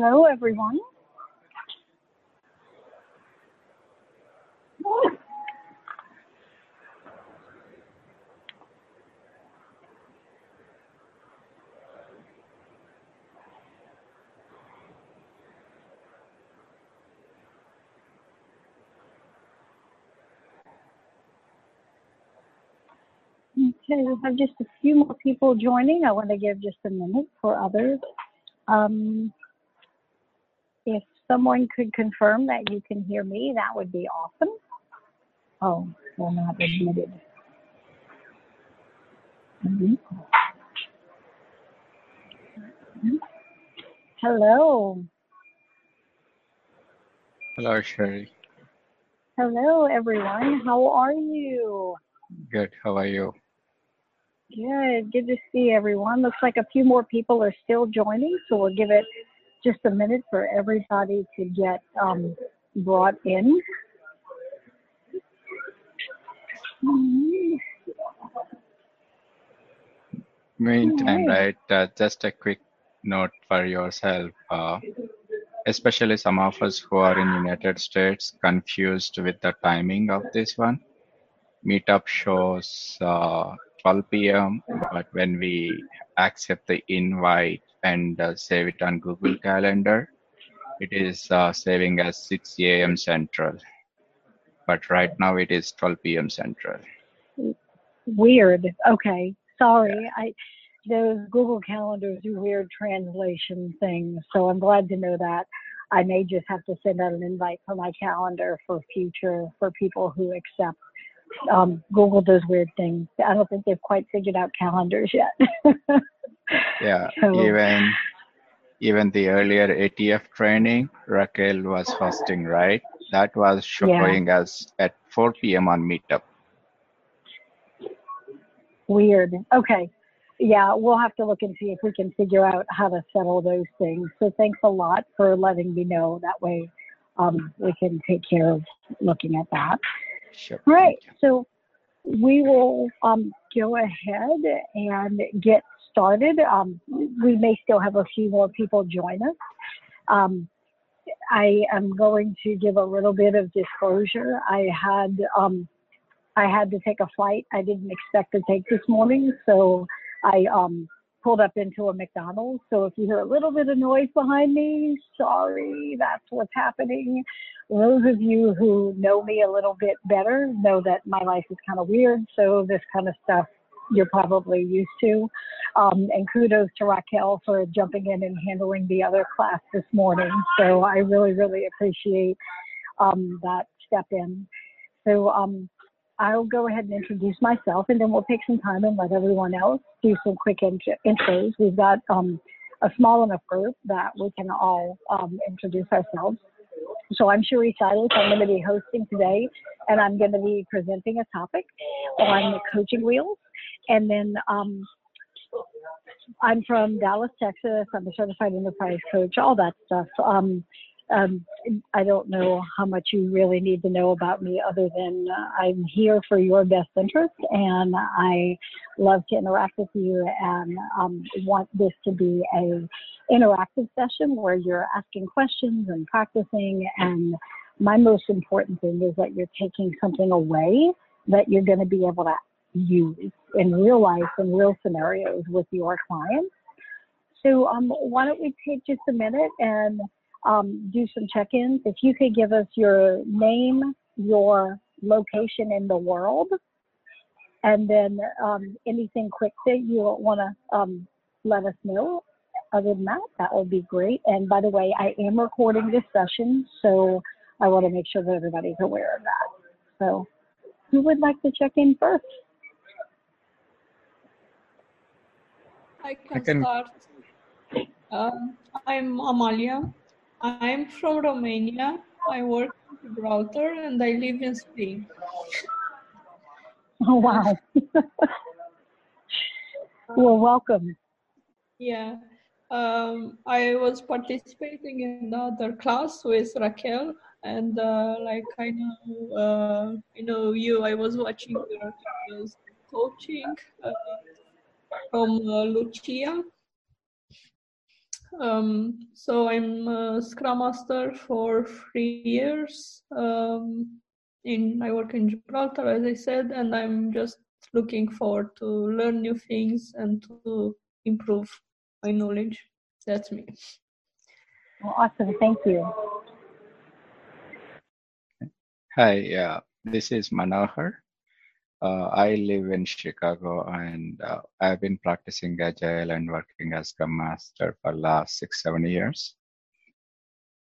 Hello, everyone. Okay, we have just a few more people joining. I want to give just a minute for others. Um, if someone could confirm that you can hear me, that would be awesome. Oh, we're not admitted. Hello. Hello, Cherie. Hello, everyone. How are you? Good. How are you? Good. Good to see everyone. Looks like a few more people are still joining, so we'll give it just a minute for everybody to get um, brought in. Meantime, right, uh, just a quick note for yourself, uh, especially some of us who are in United States confused with the timing of this one. Meetup shows uh, 12 p.m., but when we accept the invite and uh, save it on Google Calendar, it is uh, saving as 6 a.m. Central. But right now it is 12 p.m. Central. Weird. Okay. Sorry. I those Google calendars do weird translation things, so I'm glad to know that. I may just have to send out an invite for my calendar for future for people who accept. Um, Google does weird things. I don't think they've quite figured out calendars yet. Yeah, so even even the earlier ATF training, Raquel was hosting, right? That was yeah, showing us at 4 p.m. on Meetup. weird. Okay. Yeah, we'll have to look and see if we can figure out how to settle those things. So thanks a lot for letting me know. That way um, we can take care of looking at that. Sure, right. So we will um, go ahead and get started. Um, we may still have a few more people join us. Um, I am going to give a little bit of disclosure. I had um, I had to take a flight I didn't expect to take this morning, so I um, pulled up into a McDonald's. So if you hear a little bit of noise behind me, sorry, that's what's happening. Those of you who know me a little bit better know that my life is kind of weird, so this kind of stuff you're probably used to. Um, and kudos to Raquel for jumping in and handling the other class this morning. So I really, really appreciate um, that step in. So um, I'll go ahead and introduce myself, and then we'll take some time and let everyone else do some quick intros. We've got um, a small enough group that we can all um, introduce ourselves. So I'm Cherie Silas. I'm going to be hosting today, and I'm going to be presenting a topic on the coaching wheels. And then um, I'm from Dallas, Texas. I'm a certified enterprise coach, all that stuff. Um, um, I don't know how much you really need to know about me other than uh, I'm here for your best interest and I love to interact with you and um, want this to be a interactive session where you're asking questions and practicing and my most important thing is that you're taking something away that you're going to be able to use in real life in real scenarios with your clients. So um, why don't we take just a minute and um, do some check-ins. If you could give us your name, your location in the world, and then um, anything quick that you want to um, let us know. Other than that, that would be great. And by the way, I am recording this session, so I want to make sure that everybody's aware of that. So, who would like to check in first? I I can can, start. Um, I'm Amalia. I'm from Romania. I work in Gibraltar and I live in Spain. Oh, wow. well, welcome. yeah. Um, I was participating in another class with Raquel, and uh, like I know, uh, I know you. I was watching your coaching uh, from uh, Lucia, Um, so I'm a Scrum Master for three years. Um, in I work in Gibraltar, as I said, and I'm just looking forward to learn new things and to improve my knowledge. That's me. Well, awesome. Thank you. Hi, yeah, this is Manohar. Uh, I live in Chicago and uh, I've been practicing Agile and working as Scrum Master for last six, seven years.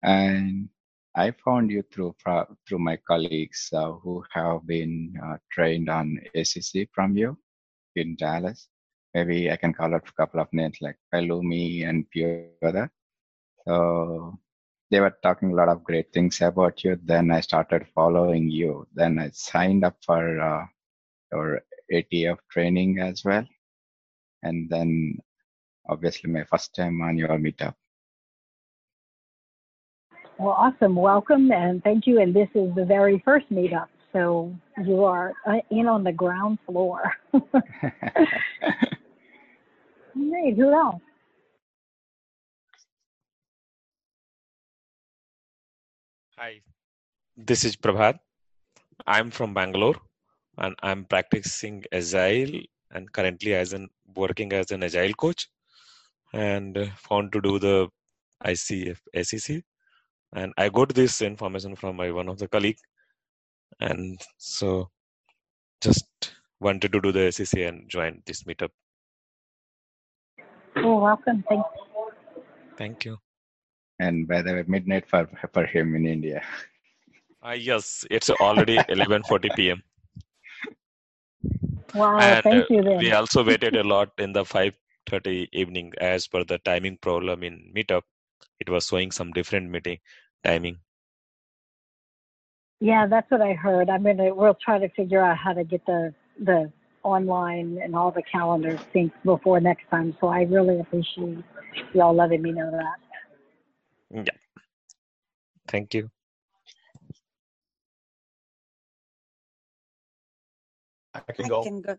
And I found you through through my colleagues uh, who have been uh, trained on ACC from you in Dallas. Maybe I can call out a couple of names like Palumi and few. So they were talking a lot of great things about you. Then I started following you. Then I signed up for your ATF training as well. And then obviously my first time on your meetup. Well, awesome. Welcome and thank you. And this is the very first meetup. So you are uh, in on the ground floor. Hey, who else? Hi, this is Prabhat. I'm from Bangalore and I'm practicing Agile and currently as an working as an Agile coach and found to do the ICF SEC. And I got this information from my one of the colleague, and so just wanted to do the SEC and join this meetup. Oh, welcome. Thank you. Thank you. And by the way, midnight for for him in India. Uh, yes, it's already 11:40 p.m. Wow, and thank uh, you. Then. we also waited a lot in the 5:30 evening as per the timing problem in Meetup. It was showing some different meeting timing. Yeah, that's what I heard. I'm gonna. We'll try to figure out how to get the the online and all the calendars synced before next time. So I really appreciate y'all letting me know that. Yeah. Thank you. I can go. Can go.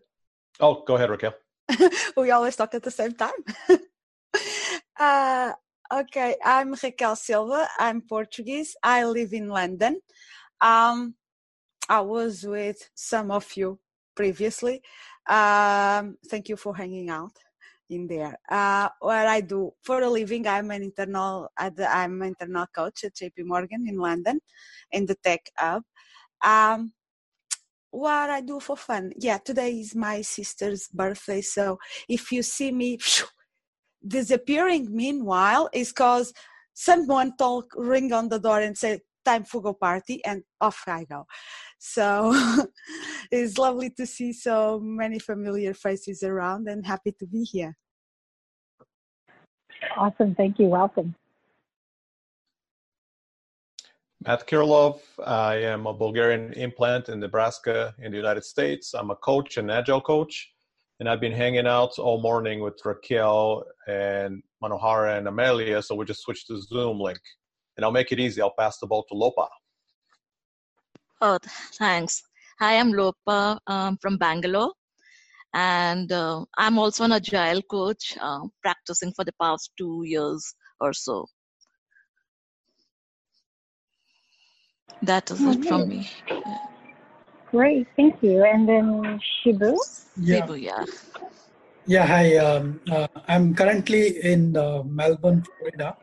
Oh, go ahead, Raquel. we always talk at the same time. uh, okay, I'm Raquel Silva. I'm Portuguese. I live in London. Um, I was with some of you previously. Um, thank you for hanging out in there. Uh, what I do for a living, I'm an internal, I'm an internal coach at JP Morgan in London, in the Tech Hub. Um, what I do for fun. Yeah, today is my sister's birthday, so if you see me disappearing, meanwhile, is because someone talk ring on the door and say time for go party, and off I go. So it's lovely to see so many familiar faces around, and happy to be here. Awesome, thank you. Welcome. Matt Kirilov. I am a Bulgarian implant in Nebraska in the United States. I'm a coach, an agile coach, and I've been hanging out all morning with Raquel and Manohara and Amelia. So we just switched to Zoom link, and I'll make it easy. I'll pass the ball to Lopa. Oh, thanks. Hi, I'm Lopa um, from Bangalore, and uh, I'm also an agile coach, uh, practicing for the past two years or so. That is it from me. Yeah. Great, thank you. And then Shibu? Yeah. Shibu, yeah. Yeah, hi. Um, uh, I'm currently in uh, Melbourne, Florida,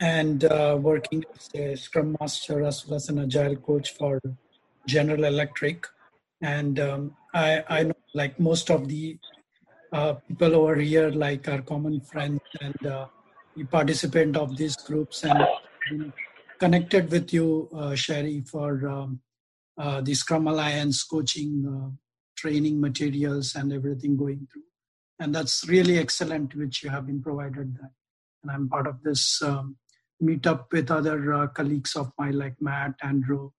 and uh, working as a Scrum Master as well as an Agile coach for General Electric. And um, I, I know, like most of the uh, people over here, like our common friends and uh, the participant of these groups, and connected with you, uh, Cherie, for um, uh, the Scrum Alliance coaching, uh, training materials, and everything going through. And that's really excellent, which you have been provided that. And I'm part of this um, meetup with other uh, colleagues of mine, like Matt, Andrew,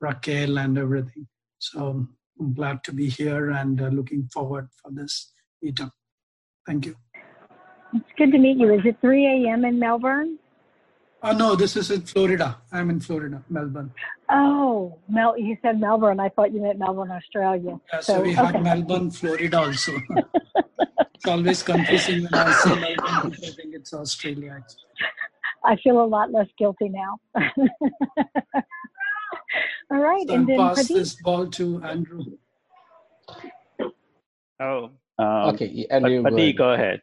Raquel, and everything. So I'm glad to be here and uh, looking forward for this meetup. Thank you. It's good to meet you. Is it 3 a.m. in Melbourne? Oh no, this is in Florida. I'm in Florida, Melbourne. Oh, Mel, you said Melbourne. I thought you meant Melbourne, Australia. Yeah, so, so we okay. have Melbourne, Florida also. It's always confusing when I say Melbourne. I think it's Australia. I feel a lot less guilty now. All right, So and I'll then pass Pradeep. this ball to Andrew. Oh, um, Okay, Andrew, go Pati, ahead. go ahead.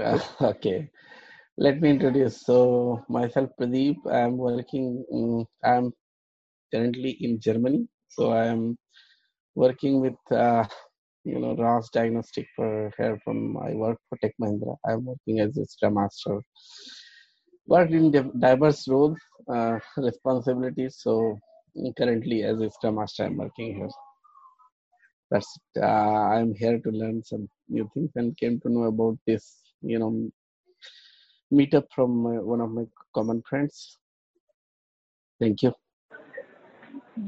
Uh, okay, let me introduce. So myself, Pradeep. I'm working. I'm currently in Germany. So I'm working with uh, you know Roche Diagnostic for here from I work for Tech Mahindra. I'm working as a Scrum Master. Worked in diverse roles, uh, responsibilities. So currently as a Scrum Master, I'm working here. That's. Uh, I'm here to learn some new things and came to know about this, you know, meetup from uh, one of my common friends. Thank you.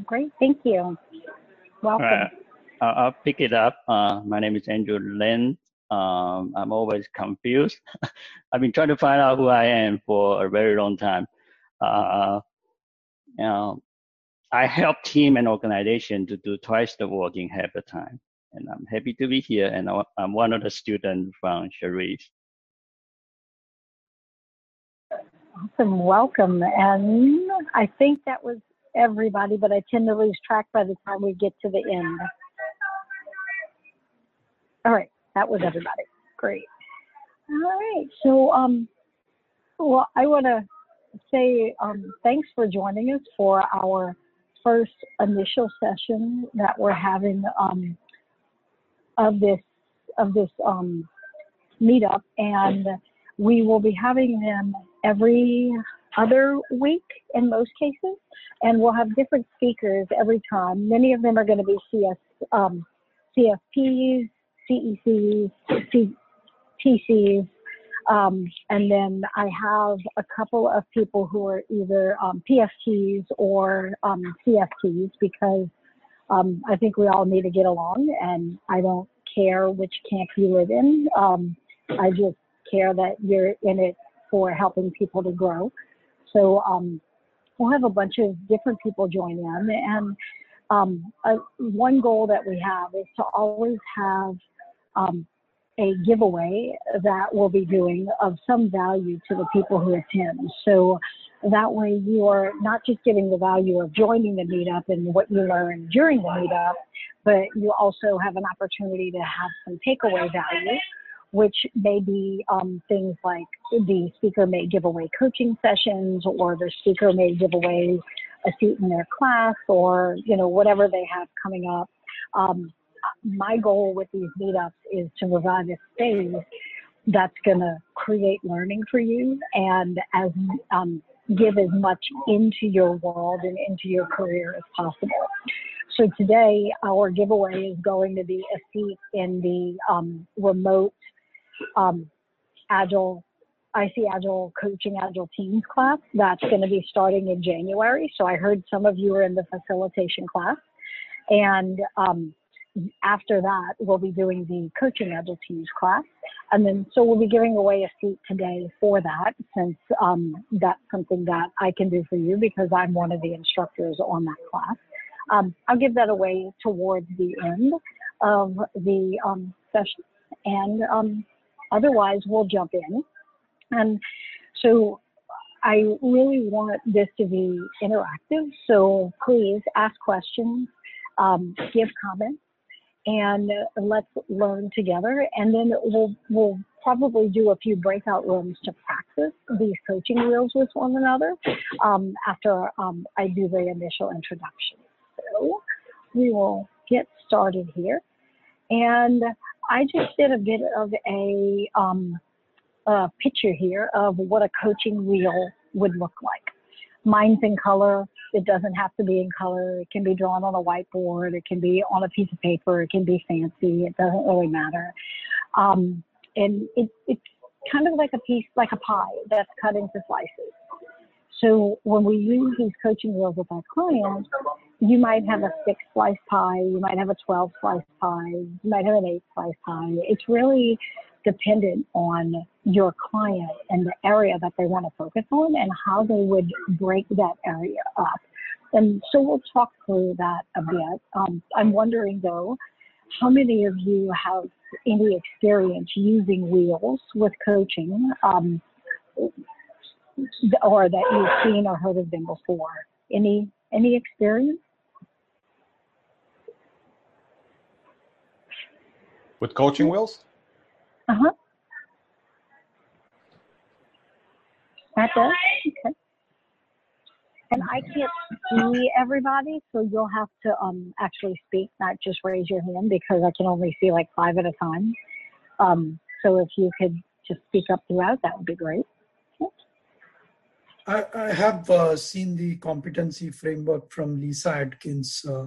Great, thank you. Welcome. All right. I'll, I'll pick it up. Uh, my name is Andrew Lin. Um, I'm always confused. I've been trying to find out who I am for a very long time. Uh, you know, I help team and organization to do twice the work in half the time. And I'm happy to be here. And I- I'm one of the students from Sharif. Awesome, welcome. And I think that was everybody, but I tend to lose track by the time we get to the end. All right, that was everybody. Great. All right, so um, well, I want to say um, thanks for joining us for our first initial session that we're having um, of this of this um, meetup, and we will be having them every other week in most cases, and we'll have different speakers every time. Many of them are going to be CS, um, CSPs, CECs, C, TCs, um, and then I have a couple of people who are either um, PSTs or um, CSTs because um, I think we all need to get along, and I don't care which camp you live in. Um, I just care that you're in it for helping people to grow. So um, we'll have a bunch of different people join in, and um, one goal that we have is to always have um, a giveaway that we'll be doing of some value to the people who attend. So that way you are not just getting the value of joining the meetup and what you learn during the meetup, but you also have an opportunity to have some takeaway value, which may be um, things like the speaker may give away coaching sessions or the speaker may give away a seat in their class or, you know, whatever they have coming up. Um, my goal with these meetups is to provide a space that's going to create learning for you and as um, give as much into your world and into your career as possible. So today, our giveaway is going to be a seat in the um, remote um, Agile, IC Agile Coaching Agile Teams class. That's going to be starting in January. So I heard some of you are in the facilitation class. And um, after that, we'll be doing the Coaching Agile Teams class. And then, so we'll be giving away a seat today for that, since um, that's something that I can do for you because I'm one of the instructors on that class. Um, I'll give that away towards the end of the um, session. And um, otherwise, we'll jump in. And so I really want this to be interactive. So please ask questions, um, give comments, and let's learn together. And then we'll we'll probably do a few breakout rooms to practice these coaching wheels with one another um, after um, I do the initial introduction. So we will get started here. And I just did a bit of a, um, a picture here of what a coaching wheel would look like. Mine's in color. It doesn't have to be in color. It can be drawn on a whiteboard. It can be on a piece of paper. It can be fancy. It doesn't really matter. Um, and it, it's kind of like a piece, like a pie that's cut into slices. So when we use these coaching wheels with our clients, you might have a six slice pie, you might have a 12 slice pie, you might have an eight slice pie. It's really dependent on your client and the area that they want to focus on and how they would break that area up. And so we'll talk through that a bit. Um, I'm wondering though, how many of you have any experience using wheels with coaching, um, or that you've seen or heard of them before? Any any experience? With coaching wheels? Uh huh. That does? Okay. And I can't see everybody, so you'll have to um, actually speak, not just raise your hand, because I can only see like five at a time. Um, so if you could just speak up throughout, that would be great. I, I have uh, seen the competency framework from Lyssa Adkins, uh,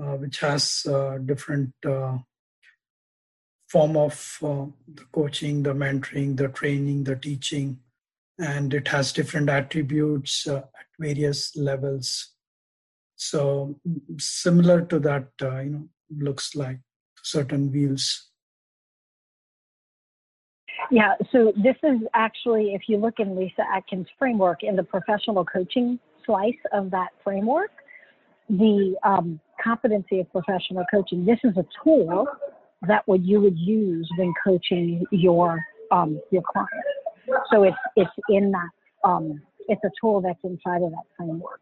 uh, which has uh, different uh, form of uh, the coaching, the mentoring, the training, the teaching, and it has different attributes at various levels. So similar to that, you know, looks like certain wheels. Yeah, so this is actually, if you look in Lyssa Adkins' framework, in the professional coaching slice of that framework, the um, competency of professional coaching, this is a tool that would you would use when coaching your um, your client. So it's it's in that um, it's a tool that's inside of that framework.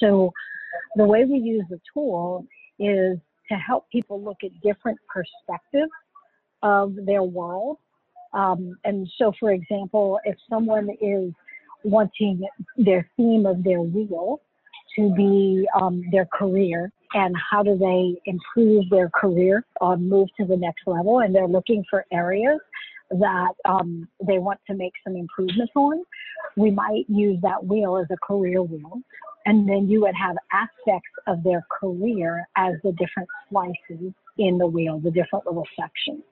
So the way we use the tool is to help people look at different perspectives of their world um, and so, for example, if someone is wanting their theme of their wheel to be um, their career and how do they improve their career, or move to the next level, and they're looking for areas that um, they want to make some improvements on, we might use that wheel as a career wheel. And then you would have aspects of their career as the different slices in the wheel, the different little sections.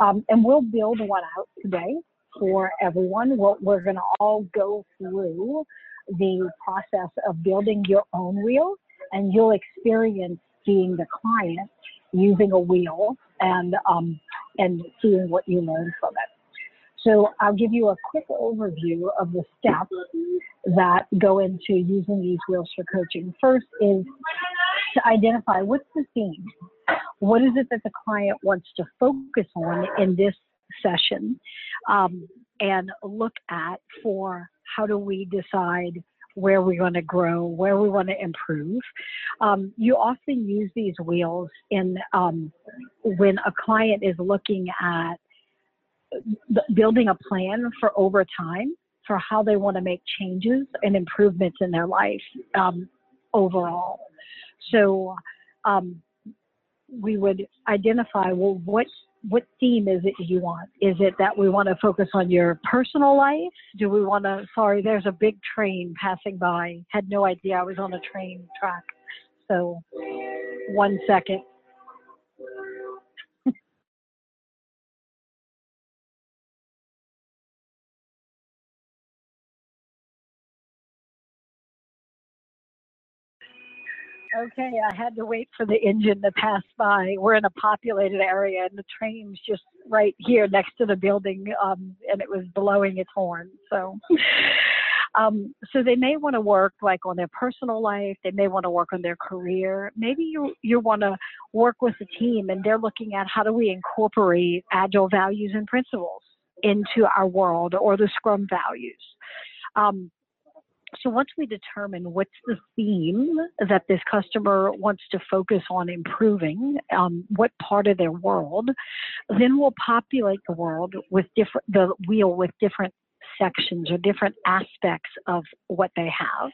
Um, and we'll build one out today for everyone. We're, we're going to all go through the process of building your own wheel, and you'll experience being the client using a wheel and um, and seeing what you learn from it. So I'll give you a quick overview of the steps that go into using these wheels for coaching. First is to identify what's the theme what is it that the client wants to focus on in this session um, and look at for how do we decide where we want to grow, where we want to improve. Um, you often use these wheels in um, when a client is looking at building a plan for over time for how they want to make changes and improvements in their life um, overall. So um, we would identify well what what theme is it you want? Is it that we want to focus on your personal life? Do we want to sorry there's a big train passing by. Had no idea i was on a train track. So one second Okay, I had to wait for the engine to pass by. We're in a populated area, and the train's just right here next to the building, um, and it was blowing its horn. So, um, so they may want to work like on their personal life. They may want to work on their career. Maybe you you want to work with a team, and they're looking at how do we incorporate agile values and principles into our world, or the Scrum values. Um, so once we determine what's the theme that this customer wants to focus on improving, um, what part of their world, then we'll populate the world with different the wheel with different sections or different aspects of what they have.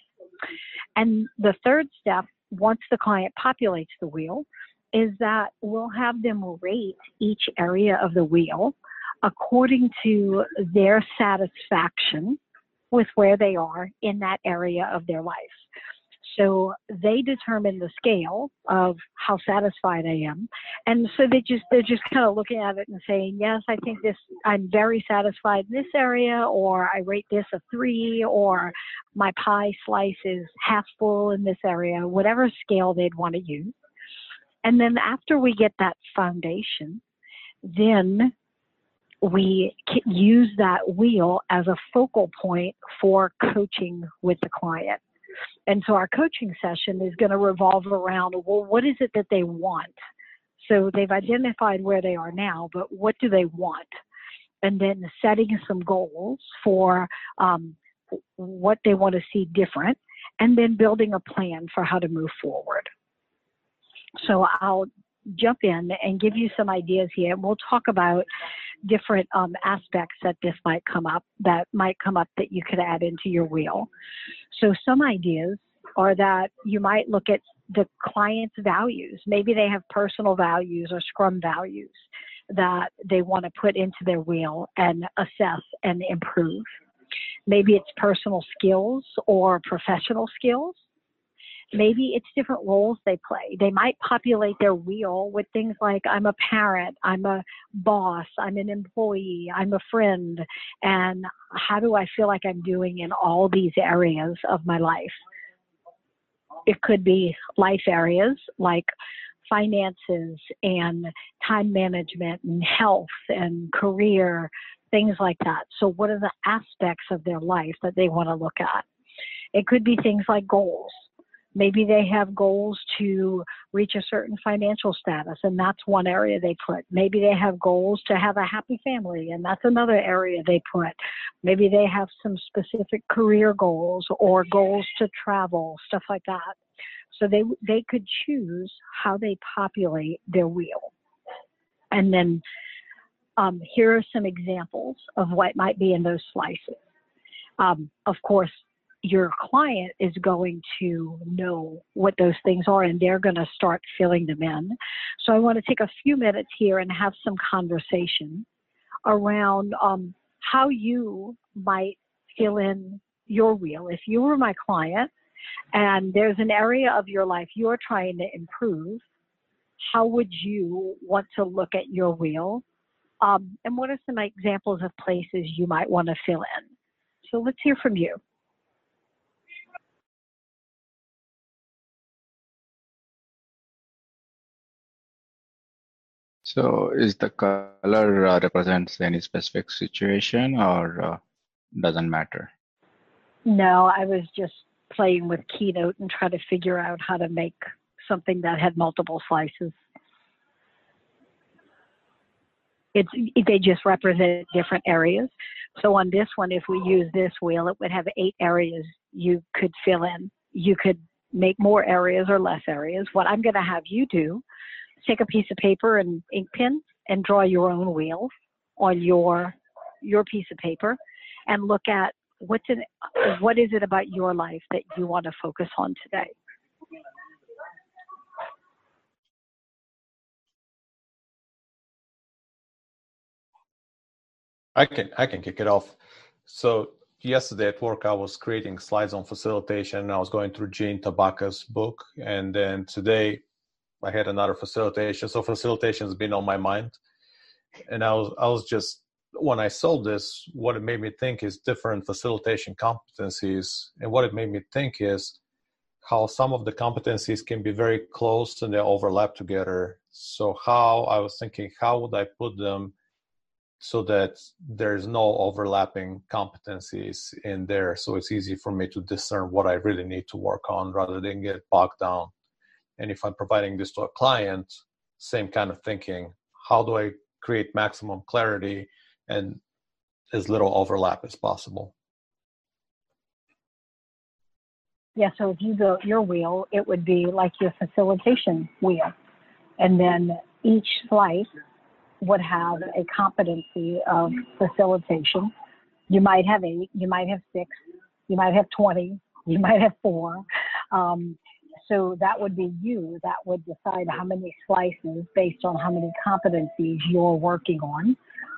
And the third step, once the client populates the wheel, is that we'll have them rate each area of the wheel according to their satisfaction with where they are in that area of their life. So they determine the scale of how satisfied I am. And so they just they're just kind of looking at it and saying, Yes, I think this I'm very satisfied in this area or I rate this a three or my pie slice is half full in this area, whatever scale they'd want to use. And then after we get that foundation, then we use that wheel as a focal point for coaching with the client. And so our coaching session is going to revolve around well, what is it that they want So they've identified where they are now, but what do they want? And then setting some goals for um, what they want to see different, and then building a plan for how to move forward. So I'll jump in and give you some ideas here. We'll talk about different um, aspects that this might come up, that might come up that you could add into your wheel. So some ideas are that you might look at the client's values. Maybe they have personal values or scrum values that they want to put into their wheel and assess and improve. Maybe it's personal skills or professional skills. Maybe it's different roles they play. They might populate their wheel with things like I'm a parent, I'm a boss, I'm an employee, I'm a friend, and how do I feel like I'm doing in all these areas of my life? It could be life areas like finances and time management and health and career, things like that. So, what are the aspects of their life that they want to look at? It could be things like goals. Maybe they have goals to reach a certain financial status, and that's one area they put. Maybe they have goals to have a happy family, and that's another area they put. Maybe they have some specific career goals or goals to travel, stuff like that. So they they could choose how they populate their wheel, and then um, here are some examples of what might be in those slices. Um, of course, your client is going to know what those things are and they're going to start filling them in. So I want to take a few minutes here and have some conversation around um, how you might fill in your wheel. If you were my client and there's an area of your life you're trying to improve, how would you want to look at your wheel? Um, and what are some examples of places you might want to fill in? So let's hear from you. So is the color uh, represents any specific situation or uh, doesn't matter? No, I was just playing with Keynote and trying to figure out how to make something that had multiple slices. It's, they just represent different areas. So on this one, if we use this wheel, it would have eight areas you could fill in. You could make more areas or less areas. What I'm going to have you do take a piece of paper and ink pen and draw your own wheel on your your piece of paper and look at what's in what is it about your life that you want to focus on today I can I can kick it off. So yesterday at work I was creating slides on facilitation. I was going through Jean Tabaka's book, and then today I had another facilitation. So facilitation has been on my mind, and I was I was just when I saw this, what it made me think is different facilitation competencies, and what it made me think is how some of the competencies can be very close and they overlap together. So how I was thinking, how would I put them so that there's no overlapping competencies in there, so it's easy for me to discern what I really need to work on rather than get bogged down and if i'm providing this to a client same kind of thinking. How do i create maximum clarity and as little overlap as possible? Yeah so if you built your wheel it would be like your facilitation wheel. And then each slice would have a competency of facilitation. You might have eight you might have six you might have 20 you might have four. Um, so that would be you that would decide how many slices based on how many competencies you're working on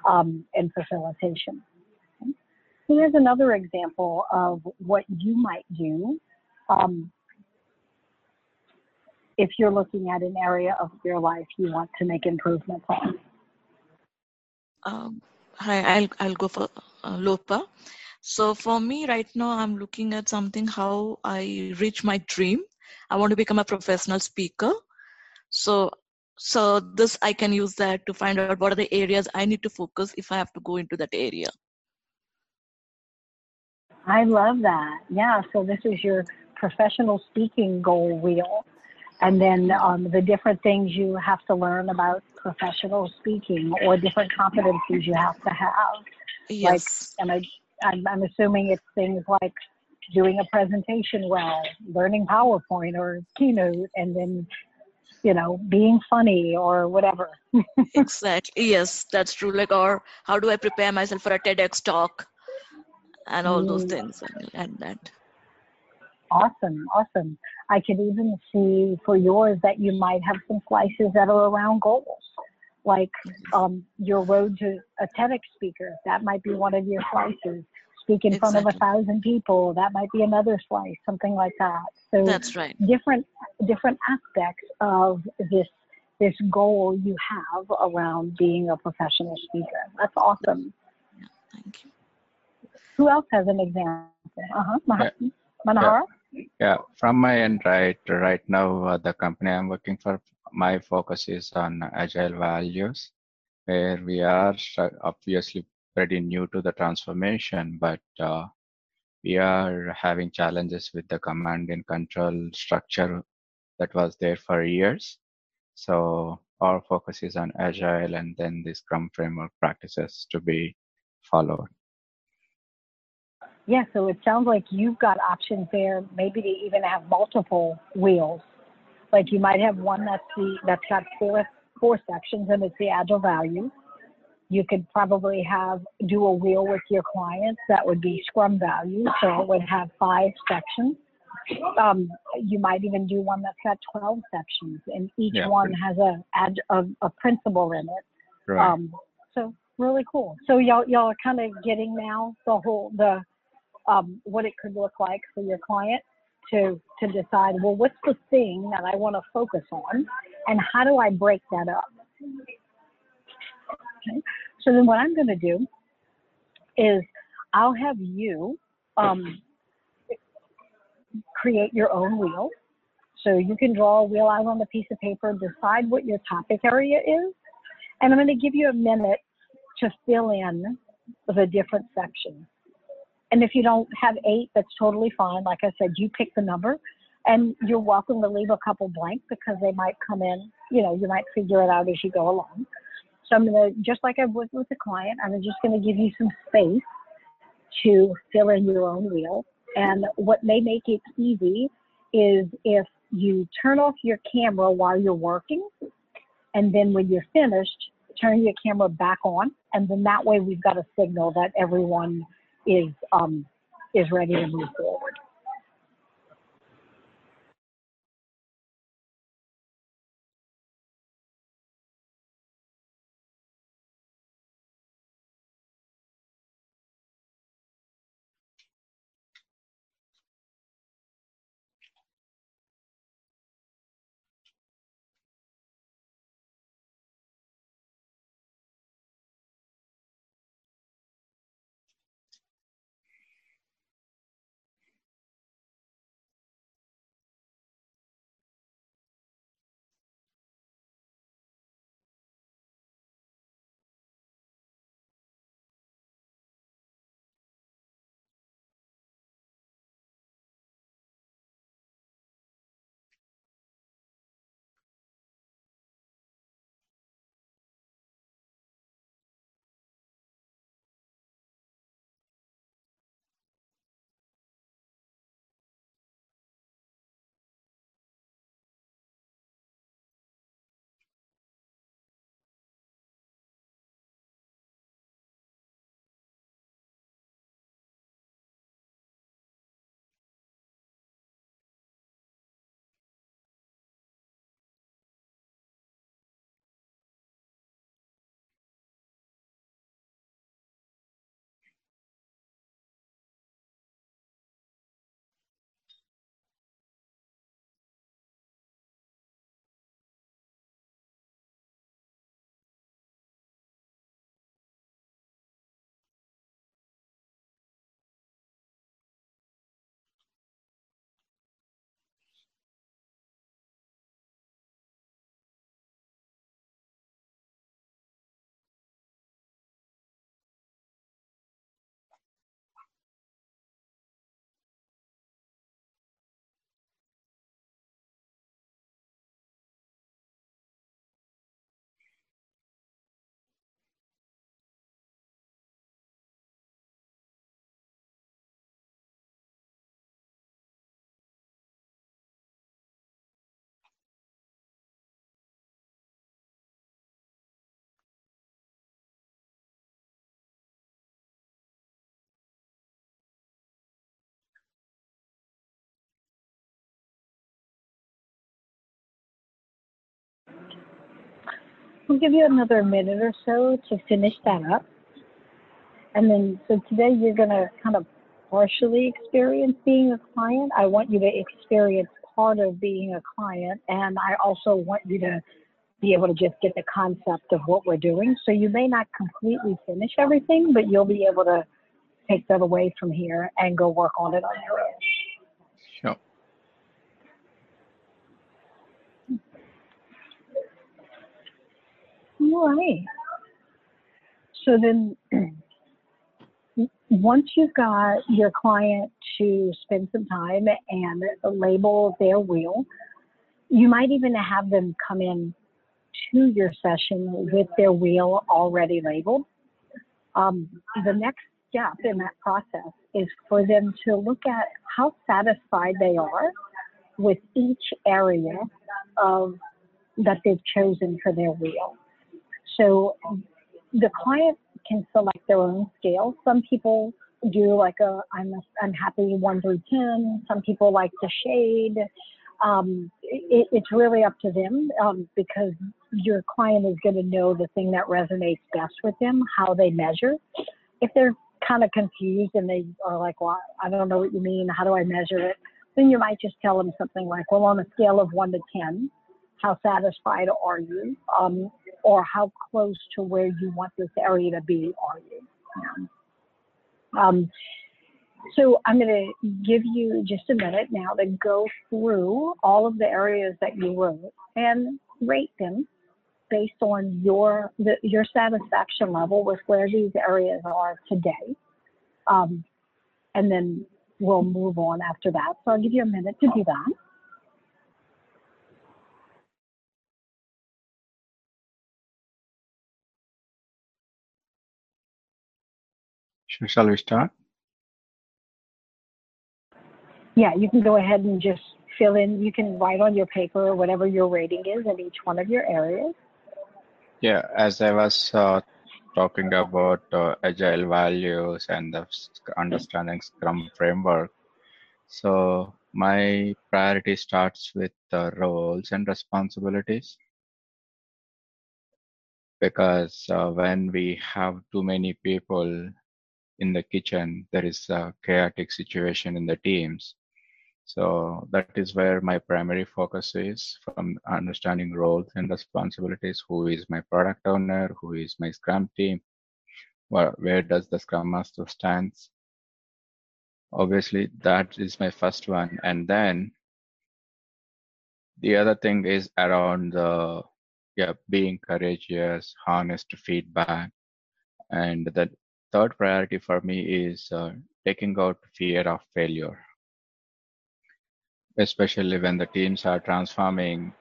um, in facilitation. Here's another example of what you might do um, if you're looking at an area of your life you want to make improvements on. Um, hi, I'll, I'll go for uh, Lopa. So for me right now, I'm looking at something how I reach my dream. I want to become a professional speaker. So so this I can use that to find out what are the areas I need to focus if I have to go into that area. I love that. Yeah, so this is your professional speaking goal wheel. and then um, the different things you have to learn about professional speaking or different competencies you have to have. Yes. Like, and I, I'm, I'm assuming it's things like doing a presentation well, learning PowerPoint or Keynote, and then, you know, being funny or whatever. exactly. Yes, that's true. Like, or how do I prepare myself for a TEDx talk, and all those Mm. things, and, and that. Awesome, awesome. I could even see for yours that you might have some slices that are around goals, like um, your road to a TEDx speaker. That might be one of your slices. Speak in front of a thousand people. That might be another slice, something like that. So That's right. different different aspects of this this goal you have around being a professional speaker. That's awesome. Thank you. Who else has an example? Uh-huh. Mah- Yeah. Manahara? Yeah, from my end, right, right now, uh, the company I'm working for, my focus is on agile values, where we are obviously pretty new to the transformation, but uh, we are having challenges with the command and control structure that was there for years. So our focus is on agile and then the Scrum framework practices to be followed. Yeah, so it sounds like you've got options there, maybe to even have multiple wheels. Like you might have one that's the that's got four four sections and it's the agile value. You could probably have do a wheel with your clients that would be Scrum value, so it would have five sections. Um, you might even do one that's got twelve sections, and each Yeah, one has a, a a principle in it. Right. Um, so really cool. So y'all y'all are kind of getting now the whole the um, what it could look like for your client to to decide well what's the thing that I want to focus on and how do I break that up. Okay. So then what I'm going to do is I'll have you um, create your own wheel. So you can draw a wheel out on a piece of paper, decide what your topic area is, and I'm going to give you a minute to fill in the different sections. And if you don't have eight, that's totally fine. Like I said, you pick the number and you're welcome to leave a couple blank because they might come in, you know, you might figure it out as you go along. So I'm going to, just like I would with the client, I'm just going to give you some space to fill in your own wheel. And what may make it easy is if you turn off your camera while you're working, and then when you're finished, turn your camera back on, and then that way we've got a signal that everyone is um, is ready to move forward. We'll give you another minute or so to finish that up. And then, so today you're going to kind of partially experience being a client. I want you to experience part of being a client, and I also want you to be able to just get the concept of what we're doing. So you may not completely finish everything, but you'll be able to take that away from here and go work on it on your own. Sure. Right. So then, once you've got your client to spend some time and label their wheel, you might even have them come in to your session with their wheel already labeled. Um, the next step in that process is for them to look at how satisfied they are with each area of that they've chosen for their wheel. So the client can select their own scale. Some people do like a I'm a, I'm happy one through ten. Some people like to shade. Um, it, it's really up to them um, because your client is going to know the thing that resonates best with them, how they measure. If they're kind of confused and they are like, well, I don't know what you mean. How do I measure it? Then you might just tell them something like, well, on a scale of one to 10, how satisfied are you? Um, or how close to where you want this area to be are you? Um, so I'm going to give you just a minute now to go through all of the areas that you wrote and rate them based on your the, your satisfaction level with where these areas are today. Um, and then we'll move on after that. So I'll give you a minute to do that. Shall we start? Yeah, you can go ahead and just fill in, you can write on your paper whatever your rating is in each one of your areas. Yeah, as I was uh, talking about uh, agile values and the understanding Scrum framework, so my priority starts with the roles and responsibilities because uh, when we have too many people in the kitchen, there is a chaotic situation in the teams. So that is where my primary focus is from understanding roles and responsibilities. Who is my product owner? Who is my Scrum team? Where, where does the Scrum Master stands? Obviously, that is my first one. And then the other thing is around the yeah being courageous, honest feedback, and the third priority for me is uh, taking out fear of failure. Especially when the teams are transforming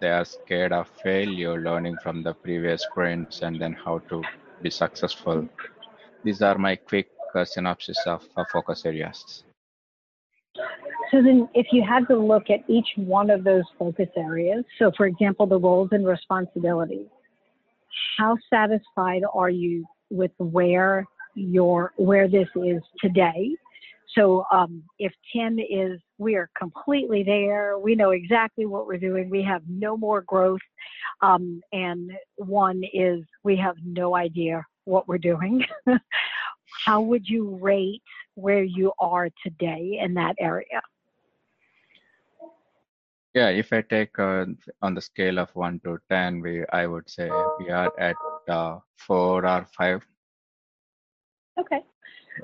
they are scared of failure learning from the previous sprints and then how to be successful. These are my quick uh, synopsis of uh, focus areas. So then if you had to look at each one of those focus areas so for example the roles and responsibilities how satisfied are you with where your where this is today so um, if 10 is we are completely there, we know exactly what we're doing, we have no more growth, um, and one is we have no idea what we're doing. How would you rate where you are today in that area? Yeah, if I take uh, on the scale of one to ten, we I would say we are at uh, four or five. Okay.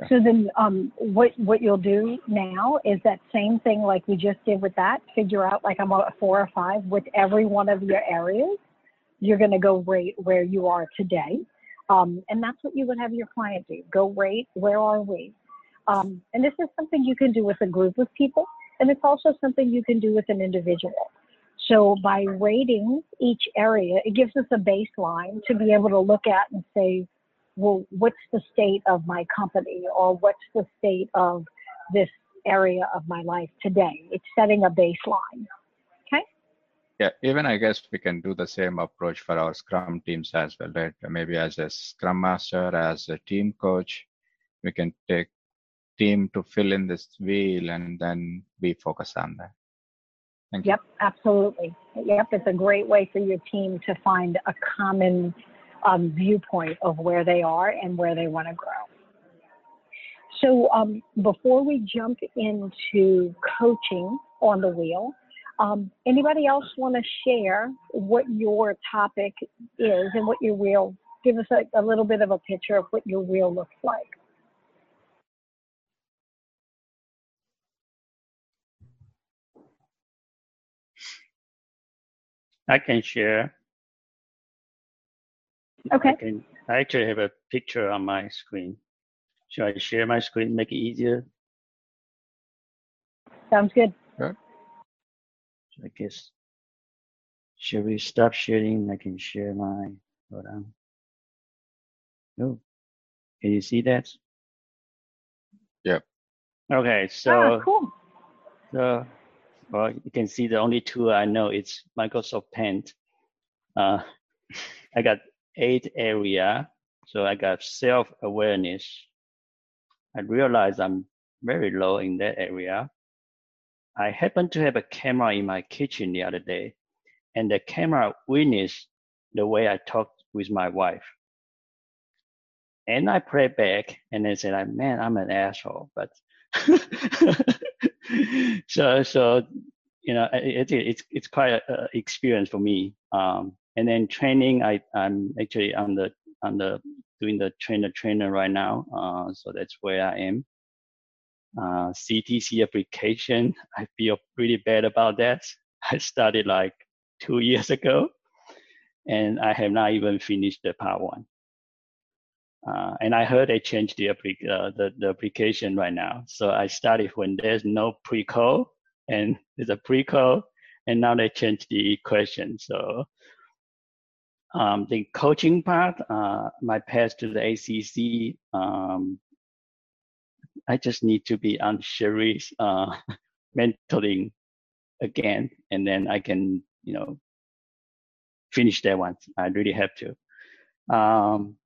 So then, um, what what you'll do now is that same thing like we just did with that. Figure out like I'm a four or five with every one of your areas. You're going to go rate where you are today, um, and that's what you would have your client do. Go rate where are we, um, and this is something you can do with a group of people, and it's also something you can do with an individual. So by rating each area, it gives us a baseline to be able to look at and say well, what's the state of my company or what's the state of this area of my life today? It's setting a baseline. Okay. Yeah, even I guess we can do the same approach for our Scrum teams as well, right? Maybe as a Scrum Master, as a team coach, we can take team to fill in this wheel and then we focus on that. Thank you. Yep, absolutely. Yep, it's a great way for your team to find a common um, viewpoint of where they are and where they want to grow. So um, before we jump into coaching on the wheel, um, anybody else want to share what your topic is and what your wheel? Give us a, a little bit of a picture of what your wheel looks like. I can share. Okay. I can. I actually have a picture on my screen. Should I share my screen? Make it easier. Sounds good. Good. So I guess. Should we stop sharing? I can share my. Hold on. Oh, can you see that? Yep. Okay, ah, so cool. so well, you can see the only tool I know is Microsoft Paint. Uh, I got eight area, so I got self-awareness. I realize I'm very low in that area. I happened to have a camera in my kitchen the other day, and the camera witnessed the way I talked with my wife. And I played back, and I said, "Man, I'm an asshole," but so so you know it, it, it's it's quite an experience for me um, and then training i i'm actually on the on the doing the trainer trainer right now uh, so that's where i am uh, ctc application i feel pretty bad about that i started like two years ago and i have not even finished the part one uh, and I heard they changed the, uh, the, the application right now. So I started when there's no pre-call and there's a pre-call, and now they changed the question. So um, the coaching part, uh, my path to the ACC, um, I just need to be on Cherie's uh, mentoring again, and then I can, you know, finish that one. I really have to. Um,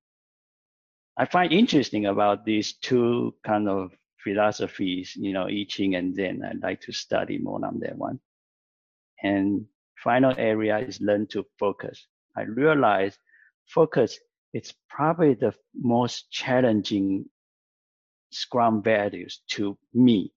I find interesting about these two kind of philosophies, you know, I Ching and Zen. I'd like to study more on that one. And final area is learn to focus. I realize focus is probably the most challenging Scrum values to me.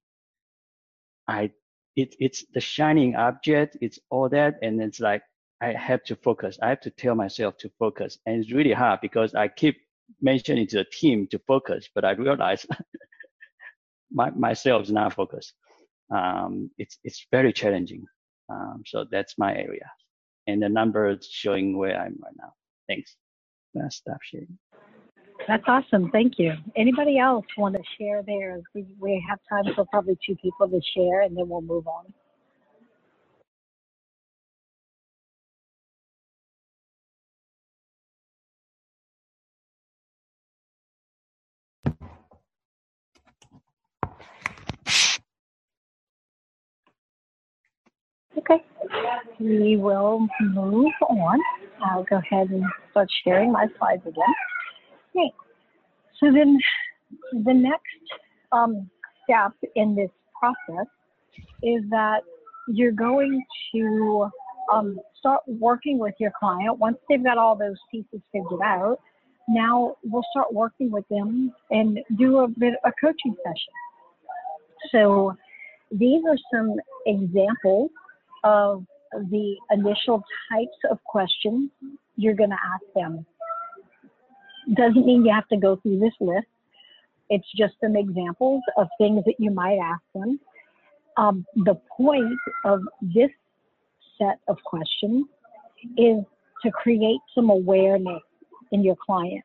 I it, it's the shining object, it's all that, and it's like I have to focus. I have to tell myself to focus, and it's really hard because I keep mentioning to the team to focus, but I realize my, myself is not focused. Um, it's it's very challenging. Um, so that's my area, and the numbers showing where I'm right now. Thanks. I'm stop sharing. That's awesome. Thank you. Anybody else want to share theirs? We, we have time for probably two people to share, and then we'll move on. Okay, we will move on. I'll go ahead and start sharing my slides again. Okay, so then the next um, step in this process is that you're going to um, start working with your client once they've got all those pieces figured out. Now we'll start working with them and do a bit of a coaching session. So these are some examples of the initial types of questions you're going to ask them. Doesn't mean you have to go through this list. It's just some examples of things that you might ask them. Um, the point of this set of questions is to create some awareness in your client.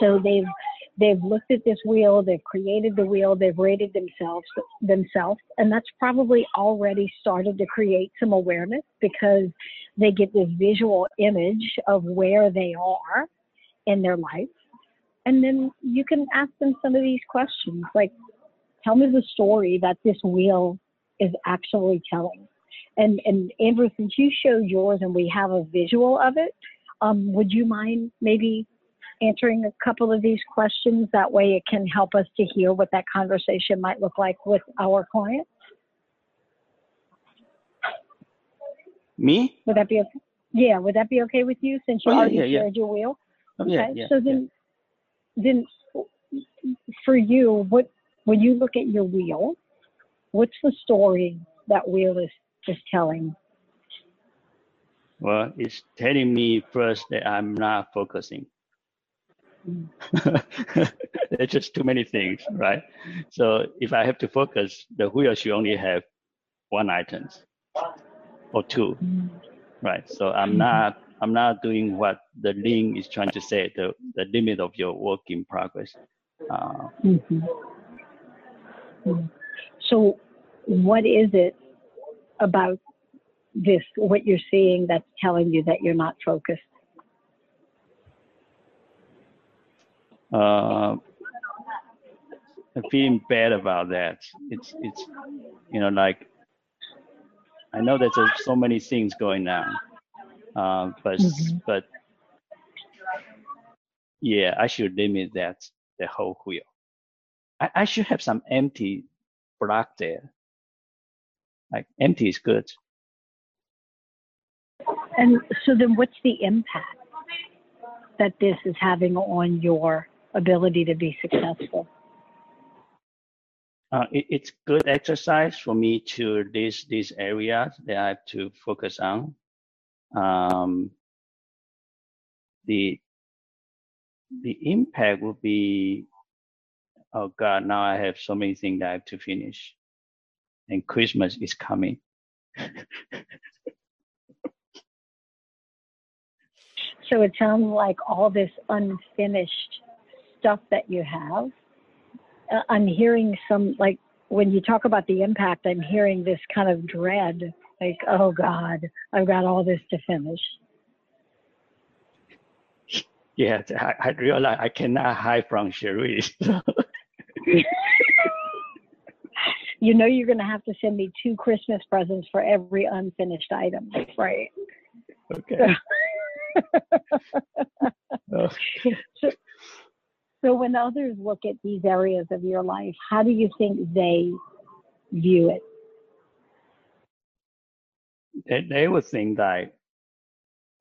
So they've they've looked at this wheel, they've created the wheel, they've rated themselves themselves, and that's probably already started to create some awareness because they get this visual image of where they are in their life. And then you can ask them some of these questions like, tell me the story that this wheel is actually telling. And, and Andrew, since you showed yours and we have a visual of it, um, would you mind maybe answering a couple of these questions? That way it can help us to hear what that conversation might look like with our clients. Me? Would that be okay? Yeah, would that be okay with you since you Oh, already yeah, yeah. shared your wheel? Oh, yeah, Okay, yeah, so then, then for you, what when you look at your wheel, what's the story that wheel is is telling? Well, it's telling me first that I'm not focusing. There's just too many things, right? So if I have to focus, the wheel should only have one item or two, right? So I'm Mhm. not I'm not doing what the link is trying to say, the, the limit of your work in progress. Uh, Mhm. Mm. So, what is it about this, what you're seeing, that's telling you that you're not focused? Uh, I'm feeling bad about that. It's it's you know like I know that there's so many things going on, uh, but Mhm. but yeah, I should limit that the whole wheel. I, I should have some empty block there. Like empty is good. And so, then what's the impact that this is having on your ability to be successful? Uh, it, it's good exercise for me to list these areas that I have to focus on. Um, the the impact will be, oh God, now I have so many things that I have to finish, and Christmas is coming. So, it sounds like all this unfinished stuff that you have. Uh, I'm hearing some, like, when you talk about the impact, I'm hearing this kind of dread, like, oh God, I've got all this to finish. Yeah, I, I realize I cannot hide from Cherie. you know you're going to have to send me two Christmas presents for every unfinished item, right? okay. Oh. so, so when others look at these areas of your life, how do you think they view it? they, they would think that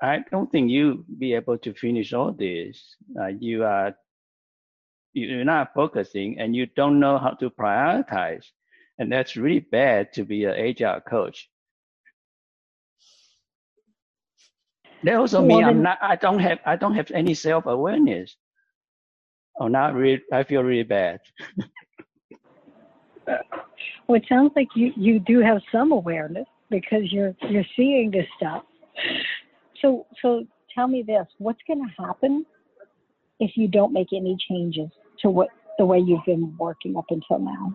I don't think you be able to finish all this. Uh, you are you're not focusing and you don't know how to prioritize, and that's really bad to be an agile coach. They also Well, mean I'm not. I don't have. I don't have any self awareness. Oh, not really. I feel really bad. Well, it sounds like you, you do have some awareness because you're you're seeing this stuff. So so tell me this: what's going to happen if you don't make any changes to what the way you've been working up until now?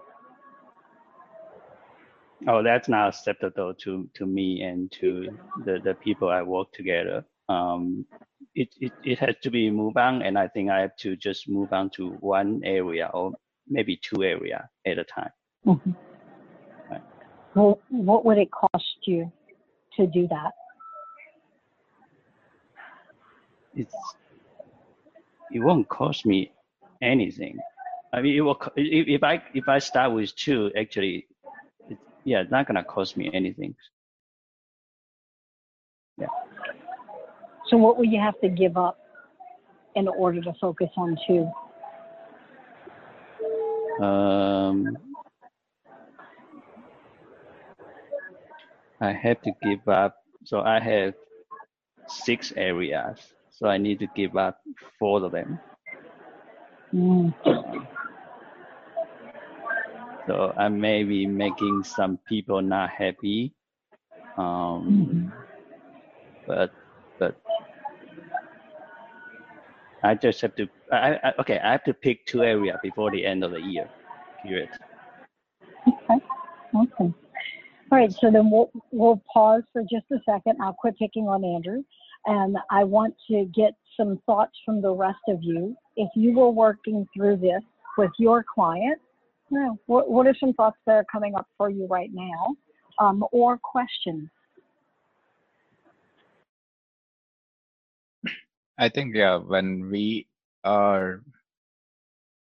Oh, that's not acceptable to to me and to the the people I work together. Um, it, it it has to be move on, and I think I have to just move on to one area or maybe two area at a time. Mhm. Right. Well, what would it cost you to do that? It's it won't cost me anything. I mean, it will if, if I if I start with two, actually, it, yeah, it's not gonna cost me anything. So what will you have to give up in order to focus on two? Um, I have to give up. So I have six areas. So I need to give up four of them. Mm. So I may be making some people not happy. Um, but but I just have to. I, I okay. I have to pick two areas before the end of the year. Period. Okay. Okay. All right. So then we'll we'll pause for just a second. I'll quit picking on Andrew, and I want to get some thoughts from the rest of you. If you were working through this with your client, what what are some thoughts that are coming up for you right now, um, or questions? I think yeah, when we are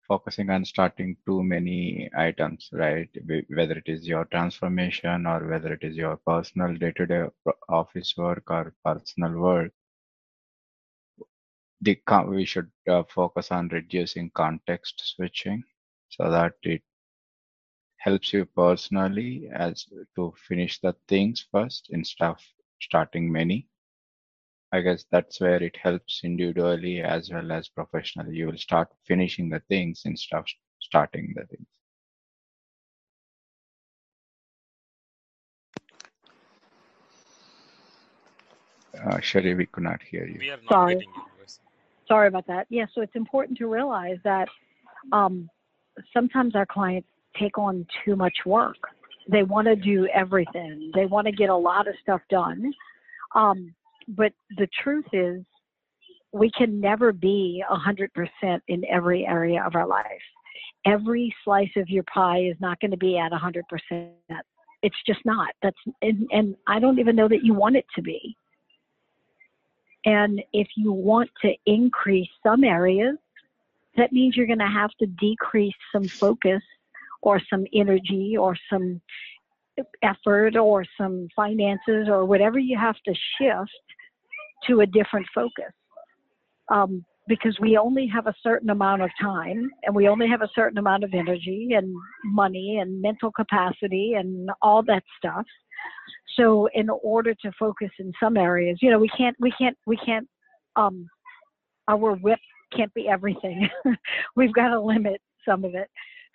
focusing on starting too many items, right? Whether it is your transformation or whether it is your personal day-to-day office work or personal work, the we should uh, focus on reducing context switching so that it helps you personally as to finish the things first instead of starting many I guess that's where it helps individually as well as professionally. You will start finishing the things instead of starting the things. Uh, Cherie, we could not hear you. We are not Sorry. getting your. Sorry about that. Yeah, so it's important to realize that um, sometimes our clients take on too much work. They want to do everything. They want to get a lot of stuff done. Um, but the truth is, we can never be 100% in every area of our life. Every slice of your pie is not going to be at 100%. It's just not. That's and, and I don't even know that you want it to be. And if you want to increase some areas, that means you're going to have to decrease some focus or some energy or some effort or some finances or whatever you have to shift to a different focus. Um, because we only have a certain amount of time and we only have a certain amount of energy and money and mental capacity and all that stuff. So in order to focus in some areas, you know, we can't, we can't, we can't, um, our WIP can't be everything. We've got to limit some of it.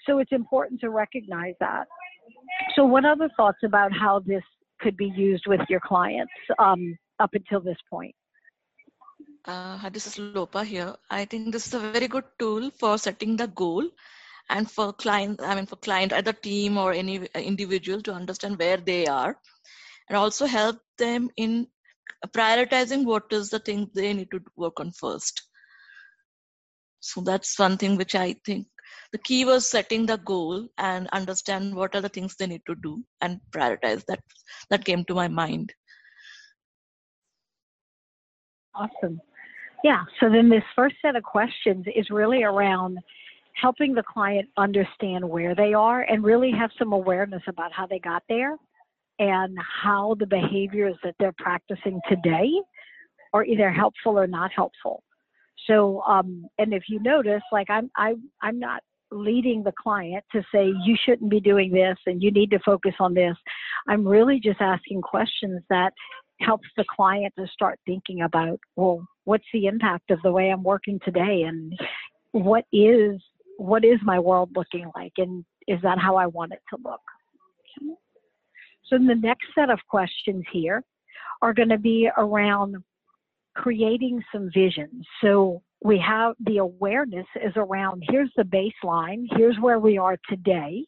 So it's important to recognize that. So what other thoughts about how this could be used with your clients um, up until this point? Uh, hi, this is Lopa here. I think this is a very good tool for setting the goal and for client, I mean, for client, either team or any individual to understand where they are and also help them in prioritizing what is the thing they need to work on first. So that's one thing which I think the key was setting the goal and understand what are the things they need to do and prioritize that that came to my mind awesome yeah so then this first set of questions is really around helping the client understand where they are and really have some awareness about how they got there and how the behaviors that they're practicing today are either helpful or not helpful so um, and if you notice like i'm I, i'm not leading the client to say you shouldn't be doing this and you need to focus on this. I'm really just asking questions that helps the client to start thinking about, well, what's the impact of the way I'm working today and what is what is my world looking like and is that how I want it to look? So the next set of questions here are going to be around creating some visions. So we have the awareness is around here's the baseline, here's where we are today.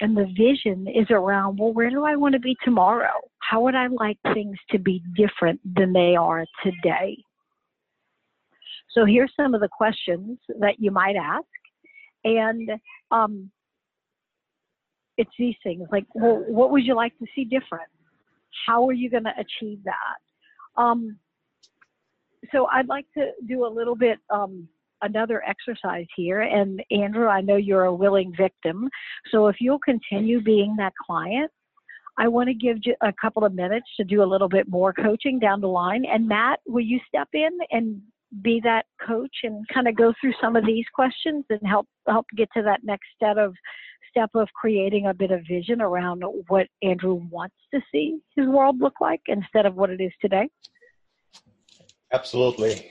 And the vision is around, well, where do I want to be tomorrow? How would I like things to be different than they are today? So here's some of the questions that you might ask. And um, it's these things like, well, what would you like to see different? How are you going to achieve that? Um, so I'd like to do a little bit um, another exercise here. And Andrew, I know you're a willing victim. So if you'll continue being that client, I want to give you a couple of minutes to do a little bit more coaching down the line. And Matt, will you step in and be that coach and kind of go through some of these questions and help help get to that next step of step of creating a bit of vision around what Andrew wants to see his world look like instead of what it is today? Absolutely.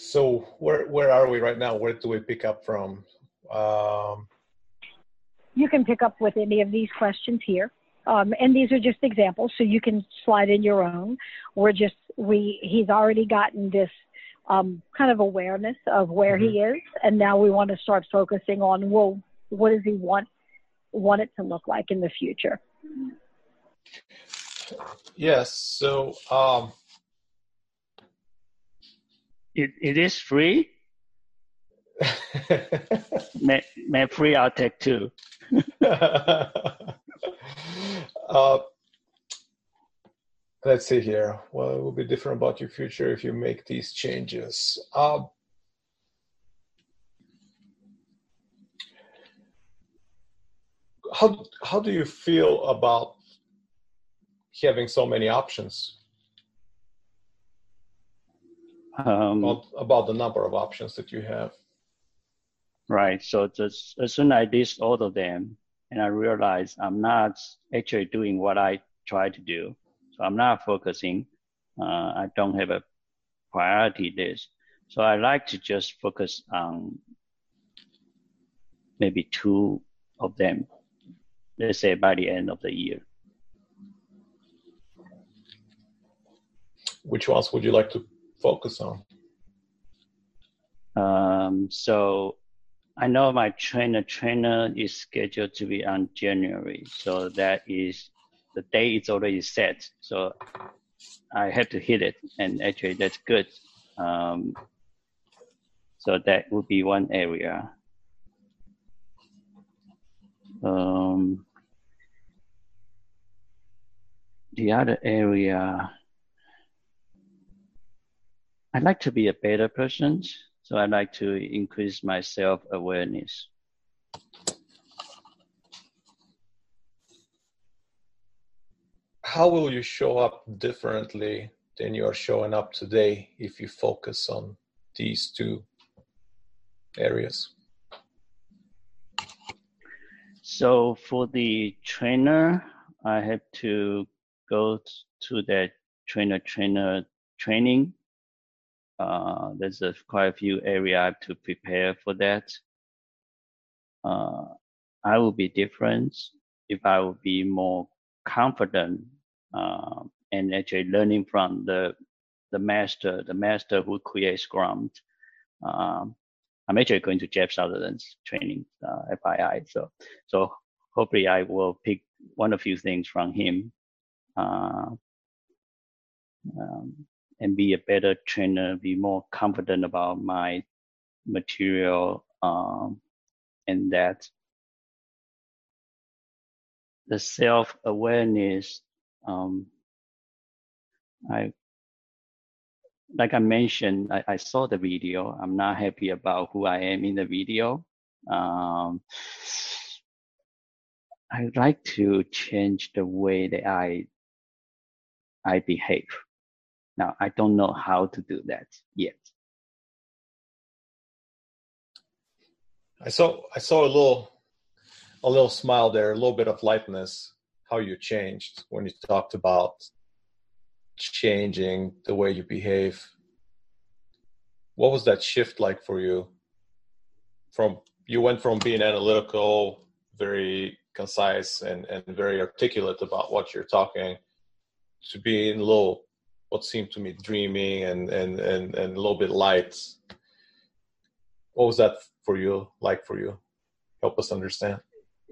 So where where are we right now? Where do we pick up from? Um, you can pick up with any of these questions here. Um, and these are just examples, so you can slide in your own. We're just we he's already gotten this um, kind of awareness of where mm-hmm. he is, and now we want to start focusing on well, what does he want want it to look like in the future? Yes. So um, it, it is free. may, may free I'll take two. uh, let's see here. Well, it will be different about your future if you make these changes. Uh, how how do you feel about having so many options um, about, about the number of options that you have. Right. So just as soon as I list all of them, and I realize I'm not actually doing what I try to do. So I'm not focusing. Uh, I don't have a priority list. So I like to just focus on maybe two of them, let's say by the end of the year. Which ones would you like to focus on? Um, so I know my trainer trainer is scheduled to be on January, so that is the day is already set. So I have to hit it, and actually that's good. Um, so that would be one area. Um, the other area I'd like to be a better person, so I'd like to increase my self awareness. How will you show up differently than you are showing up today if you focus on these two areas? So for the trainer, I have to go to that trainer trainer training uh, there's a, quite a few area to prepare for that. Uh, I will be different if I will be more confident uh, and actually learning from the the master, the master who creates Scrum. Um, I'm actually going to Jeff Sutherland's training, uh, FYI. So, so hopefully I will pick one or few things from him. Uh, um, and be a better trainer, be more confident about my material, um, and that the self awareness. Um, I like I mentioned, I, I, saw the video. I'm not happy about who I am in the video. Um, I like to change the way that I I behave. Now, I don't know how to do that yet. I saw I saw a little a little smile there, a little bit of lightness. How you changed when you talked about changing the way you behave. What was that shift like for you? From you went from being analytical, very concise, and and very articulate about what you're talking, to being a little what seemed to me dreaming and and and, and a little bit light. What was that for you like for you? Help us understand.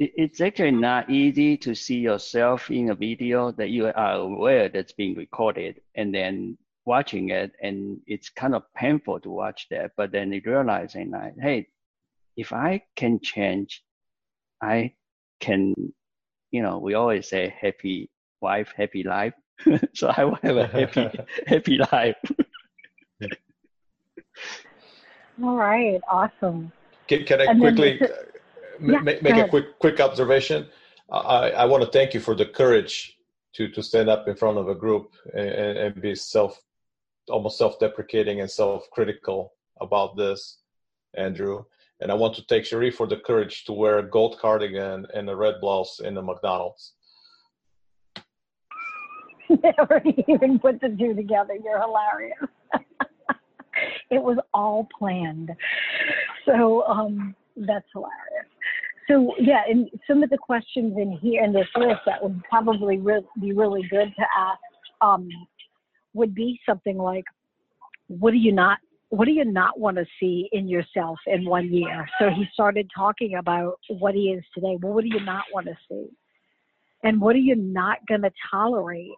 It's actually not easy to see yourself in a video that you are aware that's being recorded and then watching it and it's kind of painful to watch that but then realizing that hey if i can change i can you know we always say happy wife happy life so I will have a happy, happy life. All right, awesome. Can, can I and quickly uh, yeah, make, make a quick quick observation? I, I want to thank you for the courage to to stand up in front of a group and, and be self almost self-deprecating and self-critical about this, Andrew. And I want to thank Cherie for the courage to wear a gold cardigan and a red blouse in the McDonald's. never even put the two together. You're hilarious. it was all planned. So um, that's hilarious. So yeah, and some of the questions in here in this list that would probably re- be really good to ask um, would be something like, "What do you not? What do you not want to see in yourself in one year?" So he started talking about what he is today. Well, what do you not want to see? And what are you not going to tolerate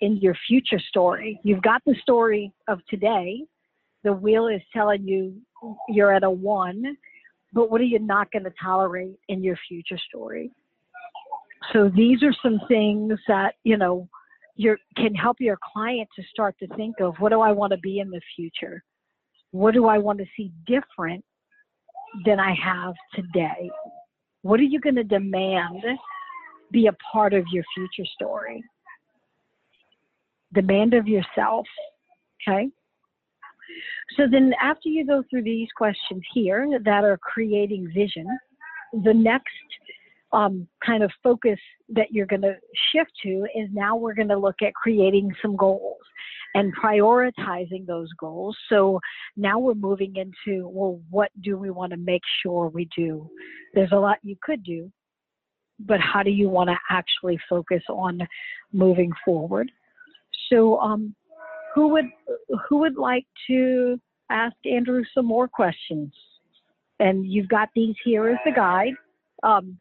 in your future story. You've got the story of today. The wheel is telling you you're at a one, but what are you not going to tolerate in your future story? So these are some things that, you know, you can help your client to start to think of what do I want to be in the future? What do I want to see different than I have today? What are you going to demand be a part of your future story? Demand of yourself. Okay. So then, after you go through these questions here that are creating vision, the next um, kind of focus that you're going to shift to is now we're going to look at creating some goals and prioritizing those goals. So now we're moving into, well, what do we want to make sure we do? There's a lot you could do, but how do you want to actually focus on moving forward? So, um, who would who would like to ask Andrew some more questions? And you've got these here as the guide. Um,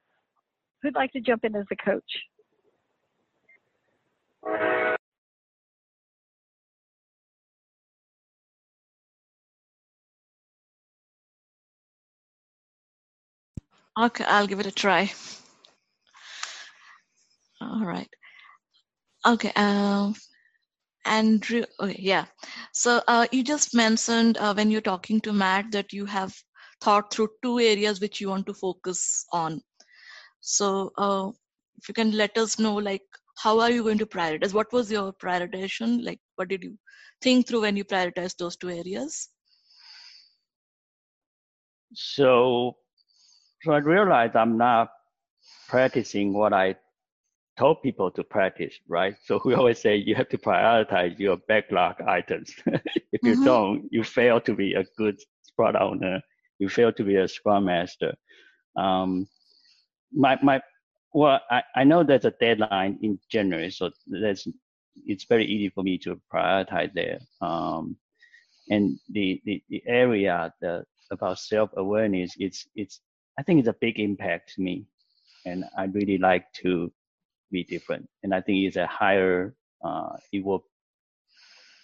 who'd like to jump in as a coach? Okay, I'll give it a try. All right. Okay. Um, Andrew, okay, yeah. So uh, you just mentioned uh, when you're talking to Matt that you have thought through two areas which you want to focus on. So uh, if you can let us know, like, how are you going to prioritize? What was your prioritization? Like, what did you think through when you prioritized those two areas? So, so I realized I'm not practicing what I told people to practice, right? So we always say you have to prioritize your backlog items. if you mm-hmm. don't, you fail to be a good product owner. You fail to be a scrum master. Um, my my well, I, I know there's a deadline in January, so that's it's very easy for me to prioritize there. Um, and the, the, the area the, about self awareness, it's it's I think it's a big impact to me, and I really like to be different. And I think it's a higher, uh, it will,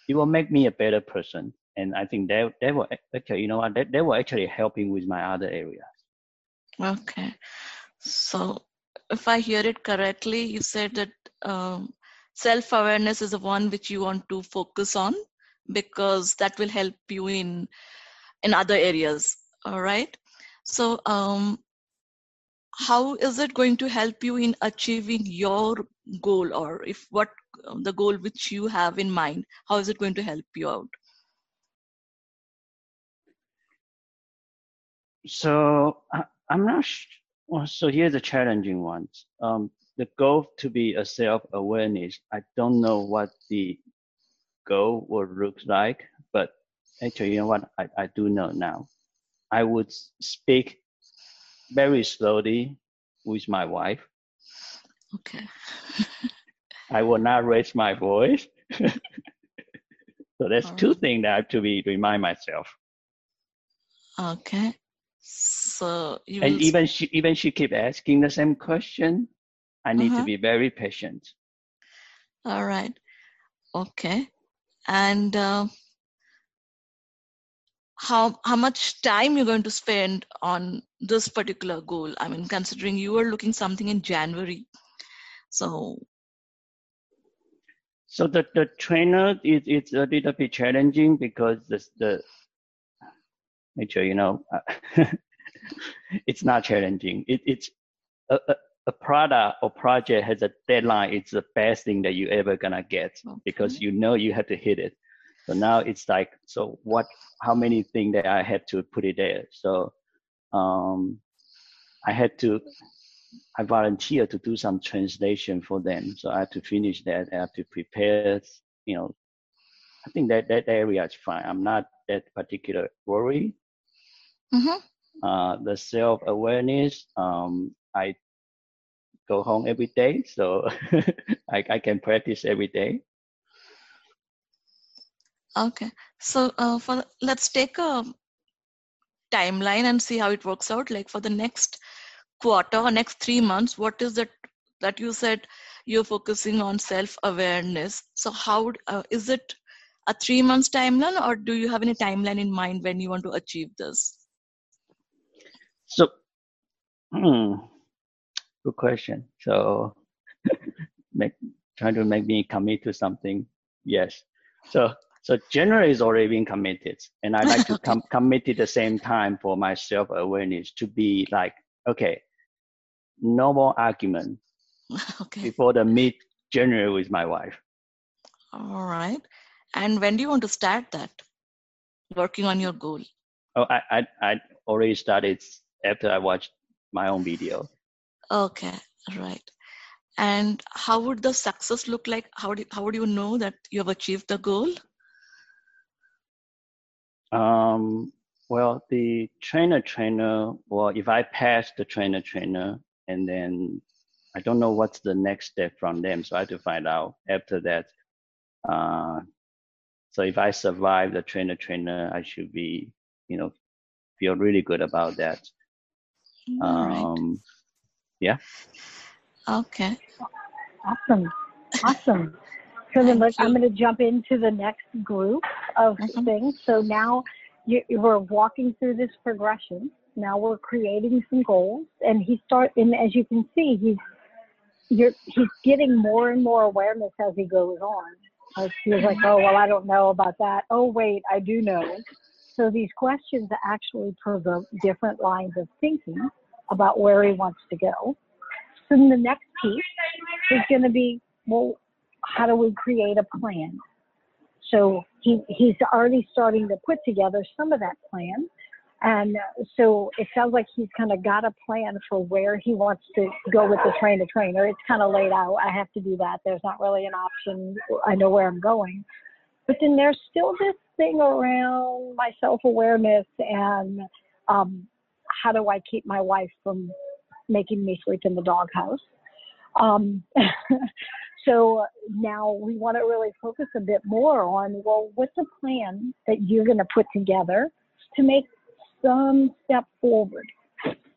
it will make me a better person. And I think that, that will actually, you know what, that, that will actually helping with my other areas. Okay. So if I hear it correctly, you said that um, self-awareness is the one which you want to focus on because that will help you in in other areas all right so um, how is it going to help you in achieving your goal or if what um, the goal which you have in mind how is it going to help you out? So I, am not sh- well, so here's the challenging ones. Um, the goal to be a self-awareness i don't know what the goal will look like but actually you know what? I, I do know now. I would speak very slowly with my wife. Okay. I will not raise my voice. so that's two things that I have to be remind myself. Okay. So you and even she even she keep asking the same question. I need uh-huh. to be very patient. All right. Okay. And uh, how how much time you're going to spend on this particular goal. I mean considering you are looking something in january. So so the the trainer is it's a little bit challenging because the the make sure you know it's not challenging. It, it's a, a, a product or project has a deadline. It's the best thing that you ever gonna get okay. because you know you have to hit it so now it's like, so what, how many things that I had to put it there. So um, I had to, I volunteered to do some translation for them. So I had to finish that. I have to prepare, you know, I think that that area is fine. I'm not that particular worry. Mm-hmm. Uh, the self awareness, um, I go home every day, so I, I can practice every day. Okay, so uh, for the, let's take a timeline and see how it works out. Like for the next quarter or next three months, what is that that you said you're focusing on self-awareness? So how uh, is it a three months timeline, or do you have any timeline in mind when you want to achieve this? So, hmm, good question. So, make trying to make me commit to something. Yes. So so January is already been committed, and I like to com- commit at the same time for my self awareness to be like, okay, no more argument Okay. before the mid January with my wife. All right. And when do you want to start that? Working on your goal. Oh, I, I, I already started after I watched my own video. Okay. Right. And how would the success look like? How do, how would you know that you have achieved the goal? Um, well, the trainer trainer, well, if I pass the trainer trainer, and then I don't know what's the next step from them, so I have to find out after that. Uh, so if I survive the trainer trainer, I should be, you know, feel really good about that. All right. Um, yeah. Okay. Awesome. Awesome. So then I'm going to jump into the next group of Mhm. things. So now you, we're walking through this progression. Now we're creating some goals, and he start. And as you can see, he's you're, he's getting more and more awareness as he goes on. Like he's like, oh well, I don't know about that. Oh wait, I do know. So these questions actually provoke different lines of thinking about where he wants to go. So then the next piece is going to be, well, how do we create a plan? So he, he's already starting to put together some of that plan. And so it sounds like he's kind of got a plan for where he wants to go with the train to trainer. It's kind of laid out. I have to do that. There's not really an option. I know where I'm going. But then there's still this thing around my self awareness and um, how do I keep my wife from making me sleep in the doghouse? Um, so now we want to really focus a bit more on well, what's a plan that you're going to put together to make some step forward?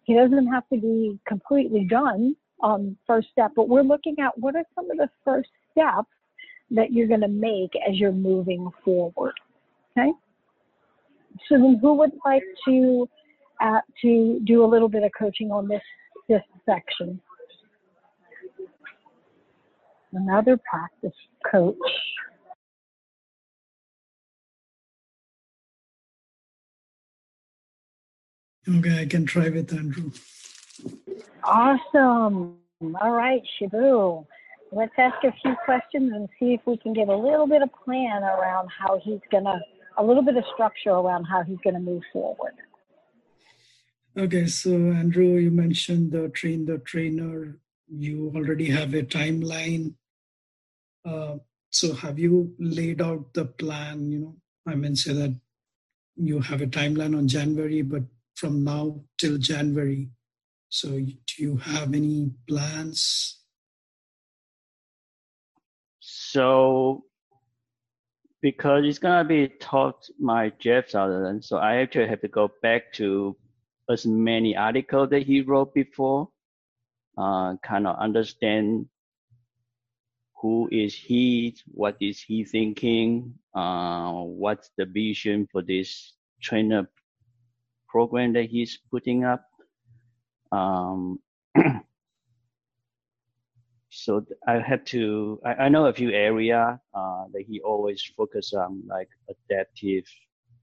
He doesn't have to be completely done on first step, but we're looking at what are some of the first steps that you're going to make as you're moving forward. Okay. So then, who would like to uh, to do a little bit of coaching on this this section? Another practice coach. Okay, I can try with Andrew. Awesome. All right, Shibu. Let's ask a few questions and see if we can get a little bit of plan around how he's gonna, a little bit of structure around how he's gonna move forward. Okay, so Andrew, you mentioned the train the trainer. You already have a timeline. Uh, so have you laid out the plan? You know, I mean, say that you have a timeline on January, but from now till January. So do you have any plans? So because it's gonna be taught my Jeff Sutherland, so I actually have to go back to as many articles that he wrote before, uh, kind of understand who is he, what is he thinking, uh, what's the vision for this trainer program that he's putting up. Um, so I have to, I, I know a few area uh, that he always focus on, like adaptive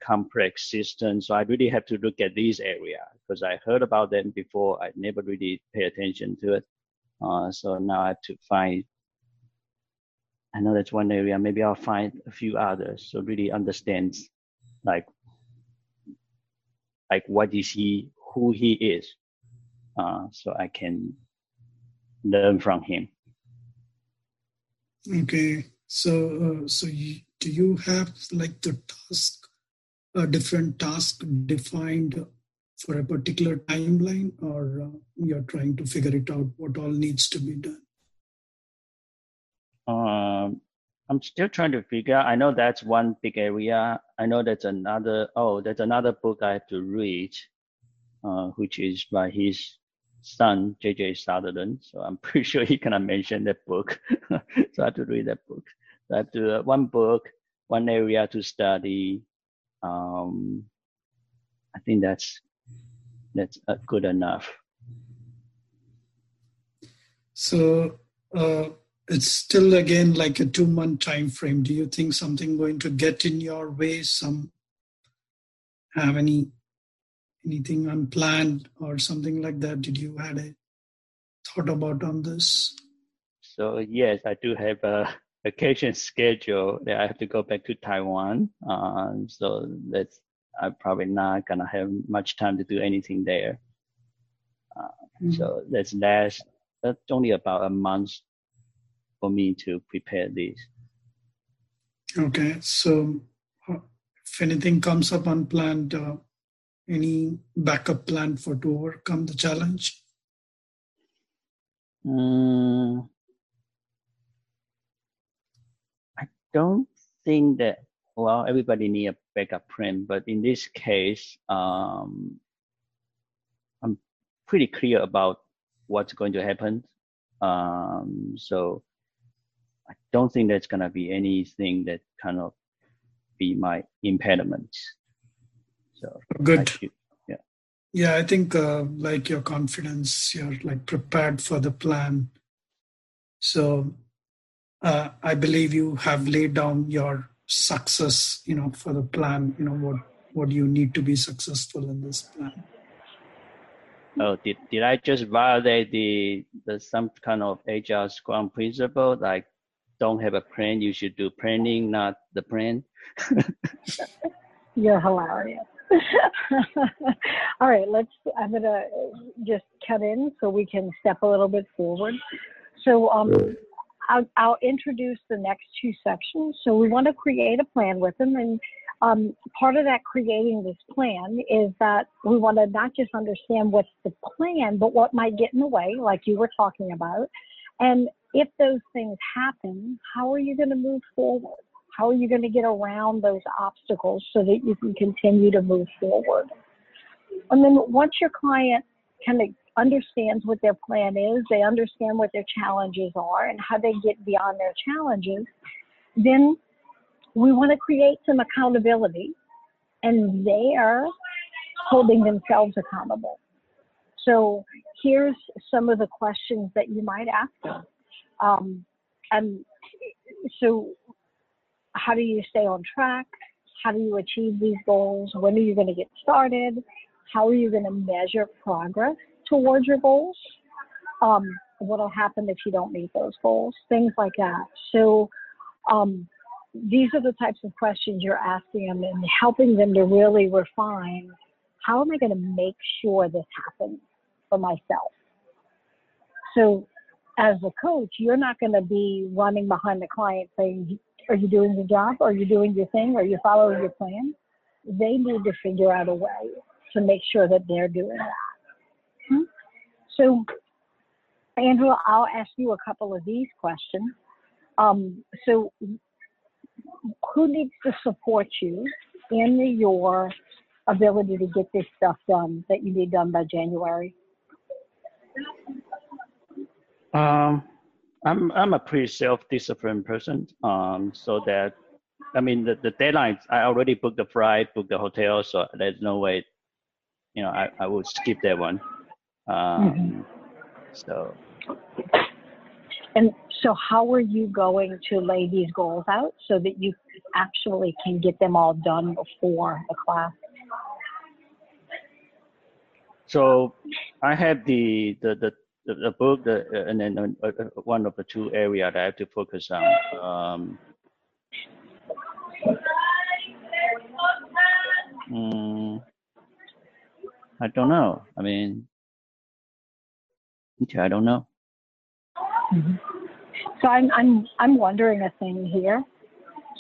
complex systems. So I really have to look at these area because I heard about them before. I never really pay attention to it. Uh, so now I have to find. I know that's one area. Maybe I'll find a few others. So really understands, like, like what is he, who he is, uh, so I can learn from him. Okay, so uh, so you, do you have like the task, a different task defined for a particular timeline, or uh, you're trying to figure it out what all needs to be done? Um, I'm still trying to figure. I know that's one big area. I know that's another. Oh, there's another book I have to read, uh, which is by his son J.J. Sutherland. So I'm pretty sure he gonna mention that book. so I have to read that book. So I have to uh, one book, one area to study. Um, I think that's that's uh, good enough. So uh, it's still again like a two month time frame. Do you think something going to get in your way? Some have any anything unplanned or something like that? Did you had a thought about on this? So yes, I do have a vacation schedule that I have to go back to Taiwan. Um, so that's I'm probably not gonna have much time to do anything there. Uh, mm-hmm. So that's last. That's only about a month for me to prepare this. Okay, so uh, if anything comes up unplanned, uh, any backup plan for to overcome the challenge? Um, I don't think that. Well, everybody need a backup plan, but in this case, um, I'm pretty clear about what's going to happen. Um, so I don't think there's gonna be anything that kind of be my impediment. So good. Should, yeah. Yeah, I think uh, like your confidence, you're like prepared for the plan. So uh, I believe you have laid down your success, you know, for the plan. You know what what you need to be successful in this plan. Oh, did, did I just violate the, the some kind of agile scrum principle like don't have a plan, you should do planning, not the plan. You're hilarious. All right, let's. I'm gonna just cut in so we can step a little bit forward. So, um, I'll, I'll introduce the next two sections. So, we want to create a plan with them, and um, part of that creating this plan is that we want to not just understand what's the plan, but what might get in the way, like you were talking about, and if those things happen, how are you going to move forward? How are you going to get around those obstacles so that you can continue to move forward? And then once your client kind of understands what their plan is, they understand what their challenges are and how they get beyond their challenges, then we want to create some accountability and they are holding themselves accountable. So here's some of the questions that you might ask them. Um, and so, how do you stay on track? How do you achieve these goals? When are you going to get started? How are you going to measure progress towards your goals? Um, what will happen if you don't meet those goals? Things like that. So, um, these are the types of questions you're asking them and helping them to really refine how am I going to make sure this happens for myself? So, as a coach, you're not going to be running behind the client saying, Are you doing your job? Are you doing your thing? Are you following your plan? They need to figure out a way to make sure that they're doing that. Hmm? So, Andrew, I'll ask you a couple of these questions. Um, so, who needs to support you in your ability to get this stuff done that you need done by January? Um, I'm I'm a pretty self-disciplined person. Um, so that I mean the the deadlines. I already booked the flight, booked the hotel, so there's no way, you know, I I would skip that one. Um, mm-hmm. So. And so, how are you going to lay these goals out so that you actually can get them all done before the class? So, I have the the the the, book, the, uh, and then uh, uh, one of the two areas that I have to focus on. Um, mm, I don't know. I mean, I don't know. Mm-hmm. So I'm I'm I'm wondering a thing here.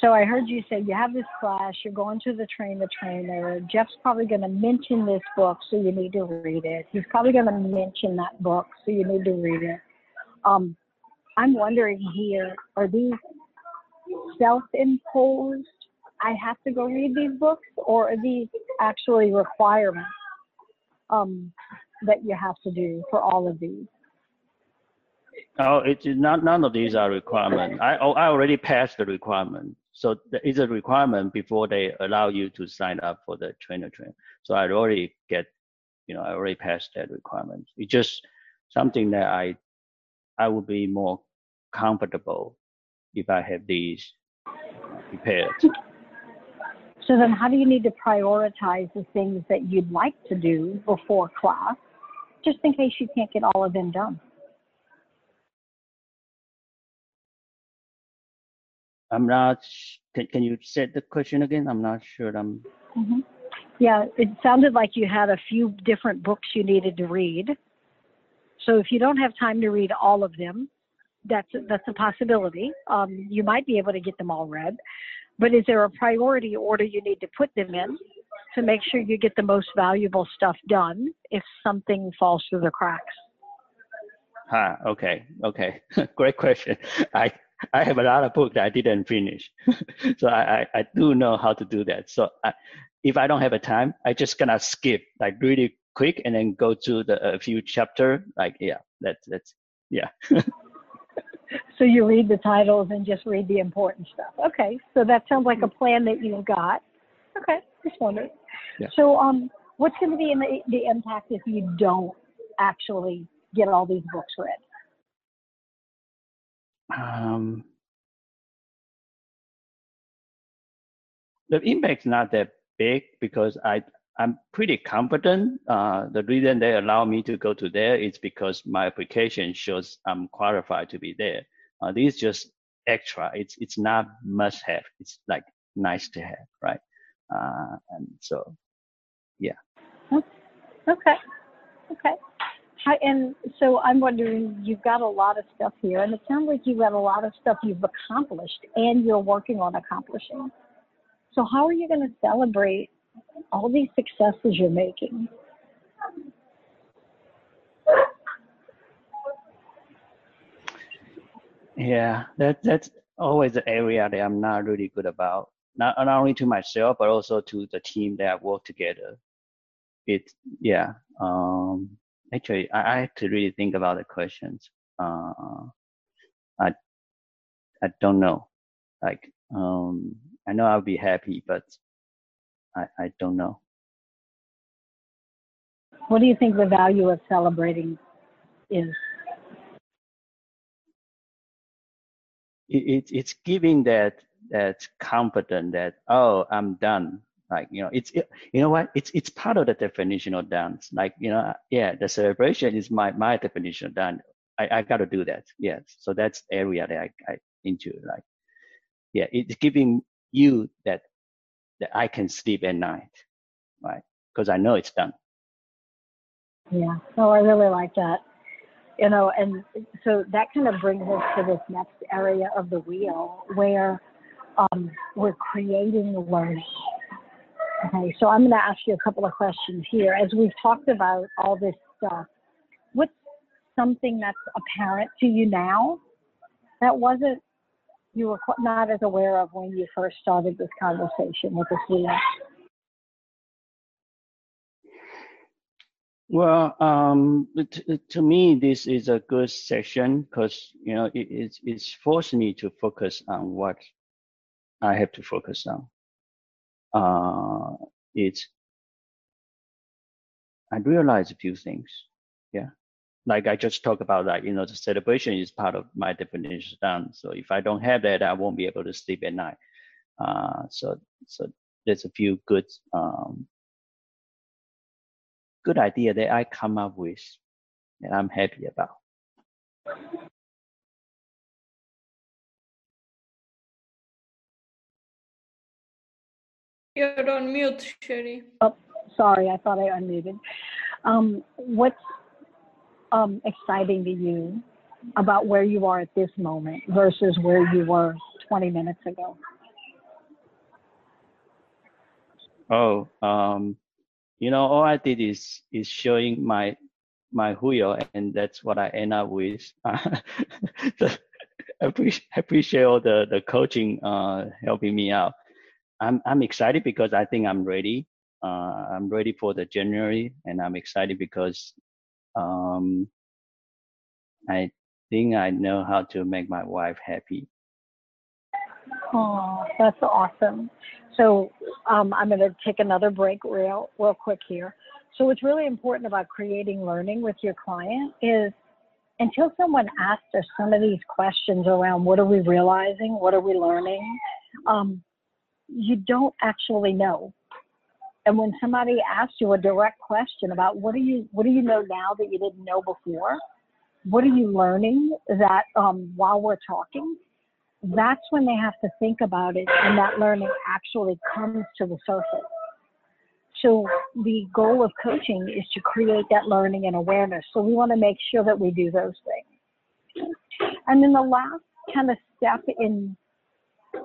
So I heard you say you have this class, you're going to the train the trainer. Jeff's probably going to mention this book, so you need to read it. He's probably going to mention that book, so you need to read it. Um, I'm wondering here, are these self-imposed? I have to go read these books, or are these actually requirements um, that you have to do for all of these? Oh, it's not. None of these are requirement. I oh, I already passed the requirement. So it's a requirement before they allow you to sign up for the trainer train. So I already get, you know, I already passed that requirement. It's just something that I, I would be more comfortable if I have these prepared. So then how do you need to prioritize the things that you'd like to do before class, just in case you can't get all of them done? I'm not. Can, can you say the question again? I'm not sure. I'm. Mm-hmm. Yeah, it sounded like you had a few different books you needed to read. So if you don't have time to read all of them, that's that's a possibility. Um, you might be able to get them all read, but is there a priority order you need to put them in to make sure you get the most valuable stuff done if something falls through the cracks? Ah, okay, okay, great question. I I have a lot of books that I didn't finish, so I, I, I do know how to do that. So I, if I don't have a time, I just gonna skip like really quick and then go to the a few chapter. Like yeah, that's that's yeah. so you read the titles and just read the important stuff. Okay, so that sounds like a plan that you've got. Okay, just wondering. Yeah. So um, what's going to be in the, the impact if you don't actually get all these books read? Um, the impact's not that big because I I'm pretty confident. Uh, the reason they allow me to go to there is because my application shows I'm qualified to be there. Uh, this is just extra. It's it's not must have. It's like nice to have, right? Uh, and so, yeah. Okay. Okay. And so I'm wondering, you've got a lot of stuff here, and it sounds like you've got a lot of stuff you've accomplished and you're working on accomplishing. So how are you going to celebrate all these successes you're making? Yeah, that that's always the area that I'm not really good about. Not not only to myself, but also to the team that work together. It yeah. Um, actually, I, I have to really think about the questions. Uh, I I don't know. Like um, I know I'll be happy, but I I don't know. What do you think the value of celebrating is? It, it it's giving that that confidence that oh I'm done like you know it's it, you know what? It's it's part of the definition of dance. Like you know yeah the celebration is my my definition of dance. I i got to do that. Yes. So that's area that i, I into like yeah it's giving you that that i can sleep at night right? Because i know it's done. Yeah, no, I really like that. You know, and so that kind of brings us to this next area of the wheel where um, we're creating learning. Okay, so I'm going to ask you a couple of questions here. As we've talked about all this stuff, what's something that's apparent to you now that wasn't you were not as aware of when you first started this conversation with us, Leah? Well, um, to, to me, this is a good session because you know it, it's it's forced me to focus on what I have to focus on. Uh, it's I realize a few things. Yeah, like I just talked about that. You know, the celebration is part of my definition. So if I don't have that, I won't be able to sleep at night. Uh, so so there's a few good um, good idea that I come up with that I'm happy about. You're on mute, Cherie. Oh, sorry, I thought I unmuted. Um, what's um, exciting to you about where you are at this moment versus where you were 20 minutes ago? Oh, um, you know, all I did is is showing my my wheel, and that's what I end up with. so I appreciate, I appreciate all the the coaching uh, helping me out. I'm I'm excited because I think I'm ready. Uh, I'm ready for the January, and I'm excited because um, I think I know how to make my wife happy. Oh, that's awesome. So um, I'm going to take another break real, real quick here. So what's really important about creating learning with your client is until someone asks us some of these questions around what are we realizing, what are we learning, um, you don't actually know. And when somebody asks you a direct question about what do you what do you know now that you didn't know before, what are you learning that um, while we're talking, that's when they have to think about it and that learning actually comes to the surface. So the goal of coaching is to create that learning and awareness. So we want to make sure that we do those things. And then the last kind of step in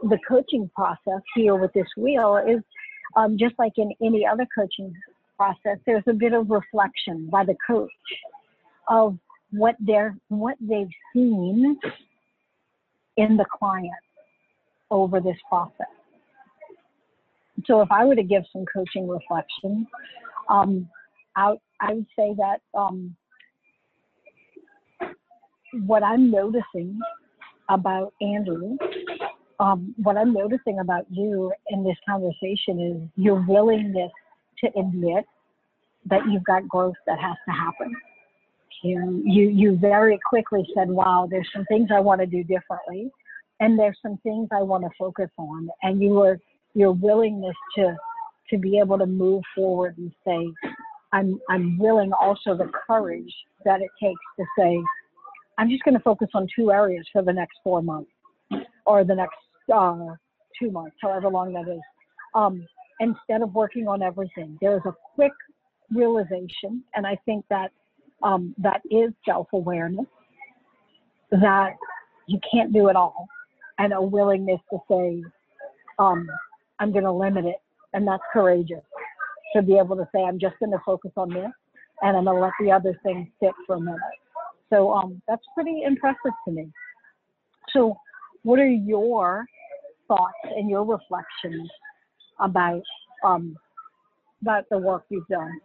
the coaching process here with this wheel is um, just like in any other coaching process, there's a bit of reflection by the coach of what they're what they've seen in the client over this process. So if I were to give some coaching reflection, um, I, I would say that um, what I'm noticing about Andrew, um, what I'm noticing about you in this conversation is your willingness to admit that you've got growth that has to happen. You, you, you very quickly said, wow, there's some things I want to do differently. And there's some things I want to focus on. And you were, your willingness to, to be able to move forward and say, I'm, I'm willing also the courage that it takes to say, I'm just going to focus on two areas for the next four months or the next uh, two months, however long that is. Um, instead of working on everything, there's a quick realization, and I think that um, that is self-awareness that you can't do it all, and a willingness to say, um, I'm going to limit it, and that's courageous to be able to say, I'm just going to focus on this, and I'm going to let the other things sit for a minute. So um, that's pretty impressive to me. So, what are your thoughts and your reflections about um, about the work you've done?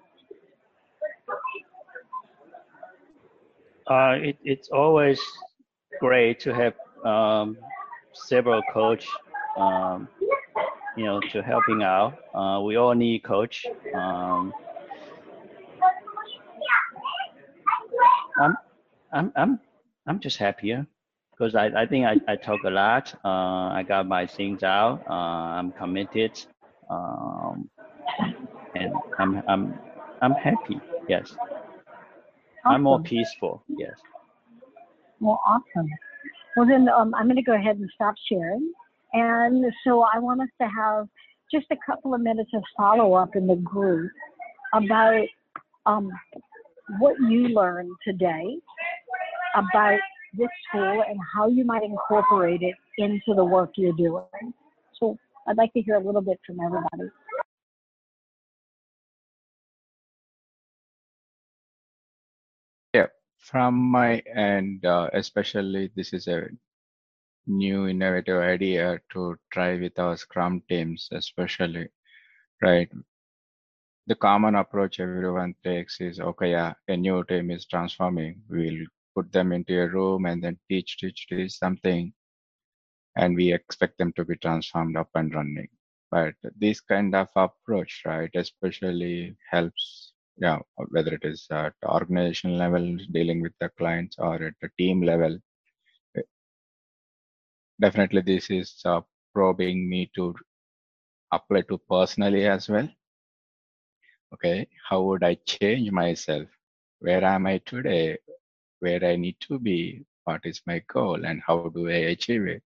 Uh, it, it's always great to have um, several coach, um, you know, to helping out. Uh, we all need coach. Um, I'm, I'm, I'm, I'm just happier because I, I think I, I talk a lot. Uh, I got my things out. Uh, I'm committed, um, and I'm, I'm, I'm happy. Yes. I'm more peaceful. Yes. Well, awesome. Well, then um, I'm going to go ahead and stop sharing. And so I want us to have just a couple of minutes of follow up in the group about um, what you learned today about this tool and how you might incorporate it into the work you're doing. So I'd like to hear a little bit from everybody. Yeah, from my end, uh, especially this is a new innovative idea to try with our Scrum teams, especially, right? The common approach everyone takes is, okay, yeah, a new team is transforming. We'll put them into a room and then teach, teach, teach something, and we expect them to be transformed up and running. But this kind of approach, right, especially helps, yeah, whether it is at organization level, dealing with the clients, or at the team level. Definitely, this is uh, probing me to apply to personally as well. Okay, how would I change myself? Where am I today? Where I need to be? What is my goal, and how do I achieve it?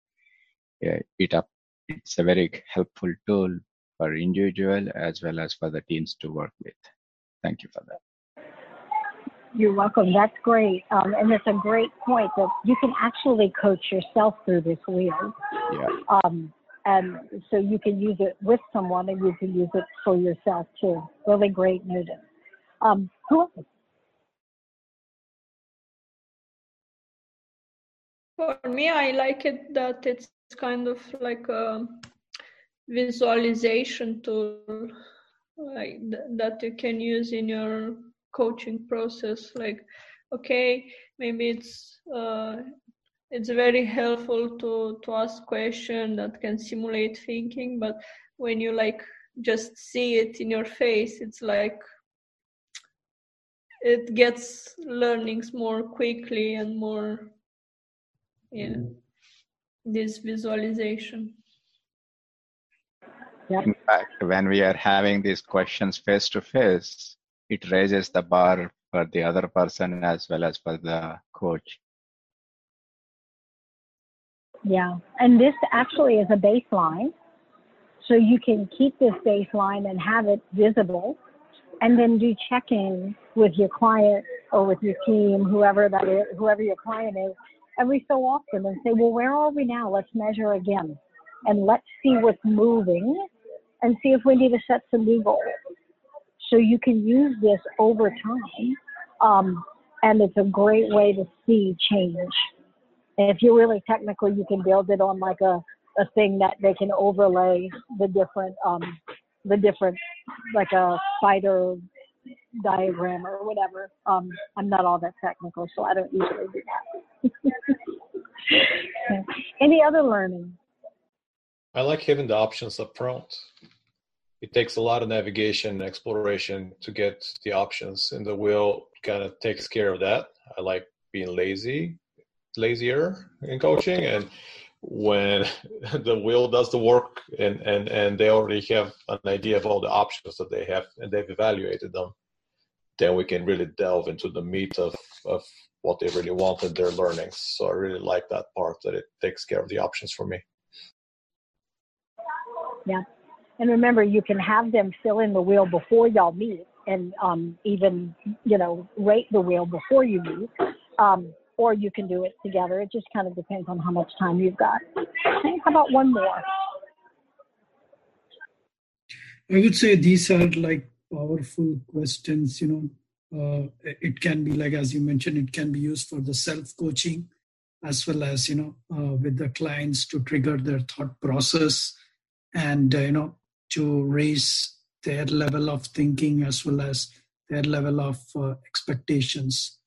Yeah, it up. It's a very helpful tool for individual as well as for the teams to work with. Thank you for that. You're welcome. That's great. Um, and it's a great point that you can actually coach yourself through this wheel. Yeah. Um, and so you can use it with someone and you can use it for yourself too. Really great news. Um, who else? For me, I like it that it's kind of like a visualization tool like th- that you can use in your coaching process. Like, okay, maybe it's uh, it's very helpful to to ask question that can simulate thinking, but when you like just see it in your face, it's like it gets learnings more quickly and more yeah. Mm-hmm. This visualization. In fact, when we are having these questions face to face, it raises the bar for the other person as well as for the coach. Yeah, and this actually is a baseline. So you can keep this baseline and have it visible and then do check-in with your client or with your team, whoever that is, whoever your client is, every so often and say, well, where are we now? Let's measure again and let's see what's moving and see if we need to set some new goals. So you can use this over time. Um, and it's a great way to see change. And if you're really technical, you can build it on like a, a thing that they can overlay the different um, the different like a spider diagram or whatever. Um, I'm not all that technical, so I don't usually do that. Any other learning? I like having the options up front. It takes a lot of navigation and exploration to get the options, and the wheel kind of takes care of that. I like being lazy, lazier in coaching, and when the wheel does the work and, and, and they already have an idea of all the options that they have and they've evaluated them, then we can really delve into the meat of, of what they really want and their learnings. So I really like that part that it takes care of the options for me. Yeah. And remember, you can have them fill in the wheel before y'all meet and um, even, you know, rate the wheel before you meet. Um, or you can do it together. It just kind of depends on how much time you've got. Okay, how about one more? I would say these are like powerful questions. You know, uh, it can be like as you mentioned, it can be used for the self coaching, as well as you know uh, with the clients to trigger their thought process, and uh, you know to raise their level of thinking as well as their level of uh, expectations.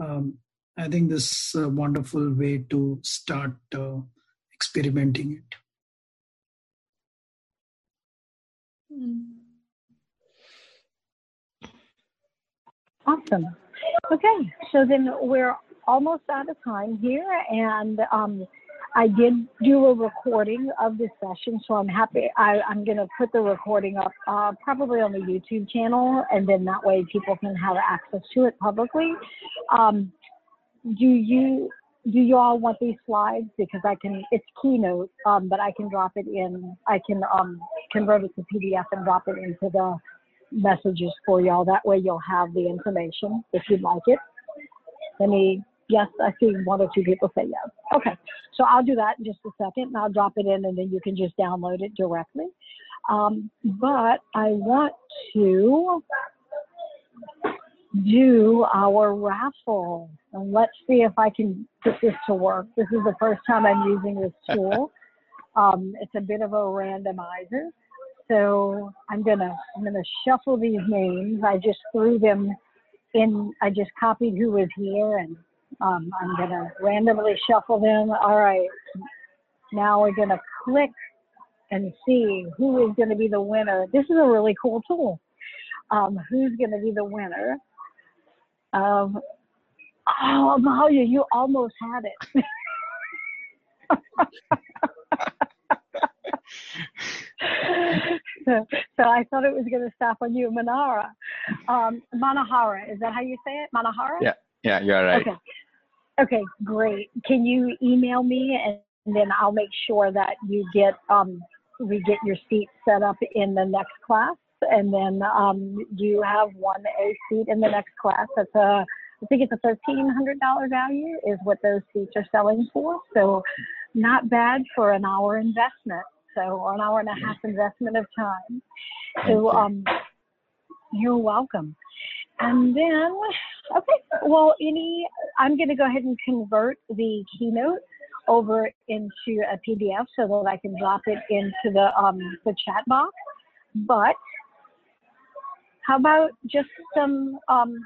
Um, I think this is a wonderful way to start uh, experimenting it. Awesome. Okay, so then we're almost out of time here, and um, I did do a recording of this session, so I'm happy. I, am going to put the recording up uh, probably on the YouTube channel, and then that way people can have access to it publicly. Um, do you do you all want these slides because I can it's keynote um, but I can drop it in I can um, convert it to PDF and drop it into the messages for y'all that way you'll have the information if you'd like it any yes I see one or two people say yes okay so I'll do that in just a second and I'll drop it in and then you can just download it directly um, but I want to do our raffle. And let's see if I can get this to work. This is the first time I'm using this tool. Um, it's a bit of a randomizer. So I'm gonna I'm gonna shuffle these names. I just threw them in. I just copied who was here, and um, I'm gonna randomly shuffle them. All right. Now we're gonna click and see who is to be the winner. This is a really cool tool. Um, who's to be the winner? Um, oh, Amalia, you almost had it. so, so, I thought it was going to stop on you, Manara. Um, Manahara, is that how you say it? Manahara? Yeah, yeah, you're right. Okay. Okay, great. Can you email me and then I'll make sure that you get um, we get your seat set up in the next class and then um, you have one A seat in the next class. That's a, I think it's a thirteen hundred dollar value is what those seats are selling for. So not bad for an hour investment. So an hour and a half investment of time. So um, you're welcome. And then, okay, well, any, I'm going to go ahead and convert the keynote over into a PDF so that I can drop it into the um, the chat box. But how about just some, um,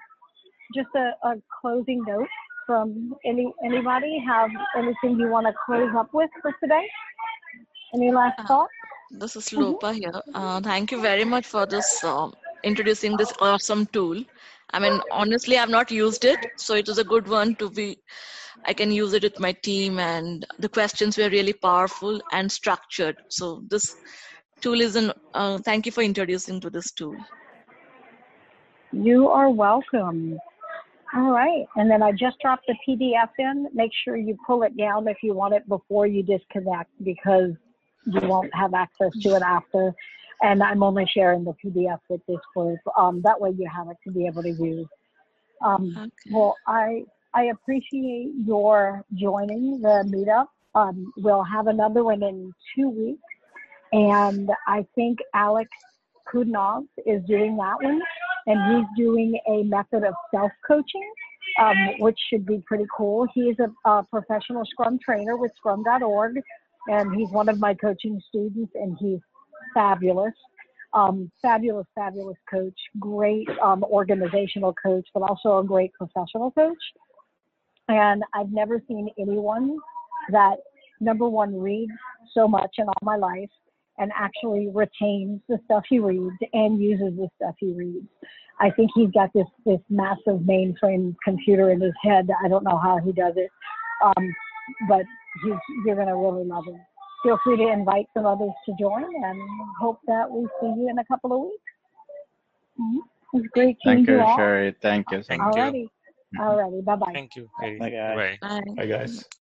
just a, a closing note from any anybody? Have anything you want to close up with for today? Any last Uh, thoughts? This is Mhm. Here. Uh, thank you very much for this um, introducing this awesome tool. I mean, honestly, I've not used it, so it was a good one to be. I can use it with my team, and the questions were really powerful and structured. So this tool is an. Uh, thank you for introducing to this tool. You are welcome. All right. And then I just dropped the PDF in. Make sure you pull it down if you want it before you disconnect because you won't have access to it after. And I'm only sharing the PDF with this group. Um, that way you have it to be able to use. Um, Okay. well, I I appreciate your joining the meetup. Um, we'll have another one in two weeks, and I think Alex Kudinov is doing that one, and he's doing a method of self-coaching, um, which should be pretty cool. He's a, a professional Scrum trainer with Scrum.org, and he's one of my coaching students, and he's fabulous. Um, fabulous, fabulous coach, great um, organizational coach, but also a great professional coach. And I've never seen anyone that, number one, reads so much in all my life and actually retains the stuff he reads and uses the stuff he reads. I think he's got this, this massive mainframe computer in his head. I don't know how he does it, um, but he's, you're going to really love him. Feel free to invite some others to join and hope that we see you in a couple of weeks. Mhm. It was great seeing Thank you, you. Cherie. Thank you so Thank much. you. Alrighty. Alrighty. Bye bye. Thank you. Hey, Bye, guys. bye. Bye. Bye, guys.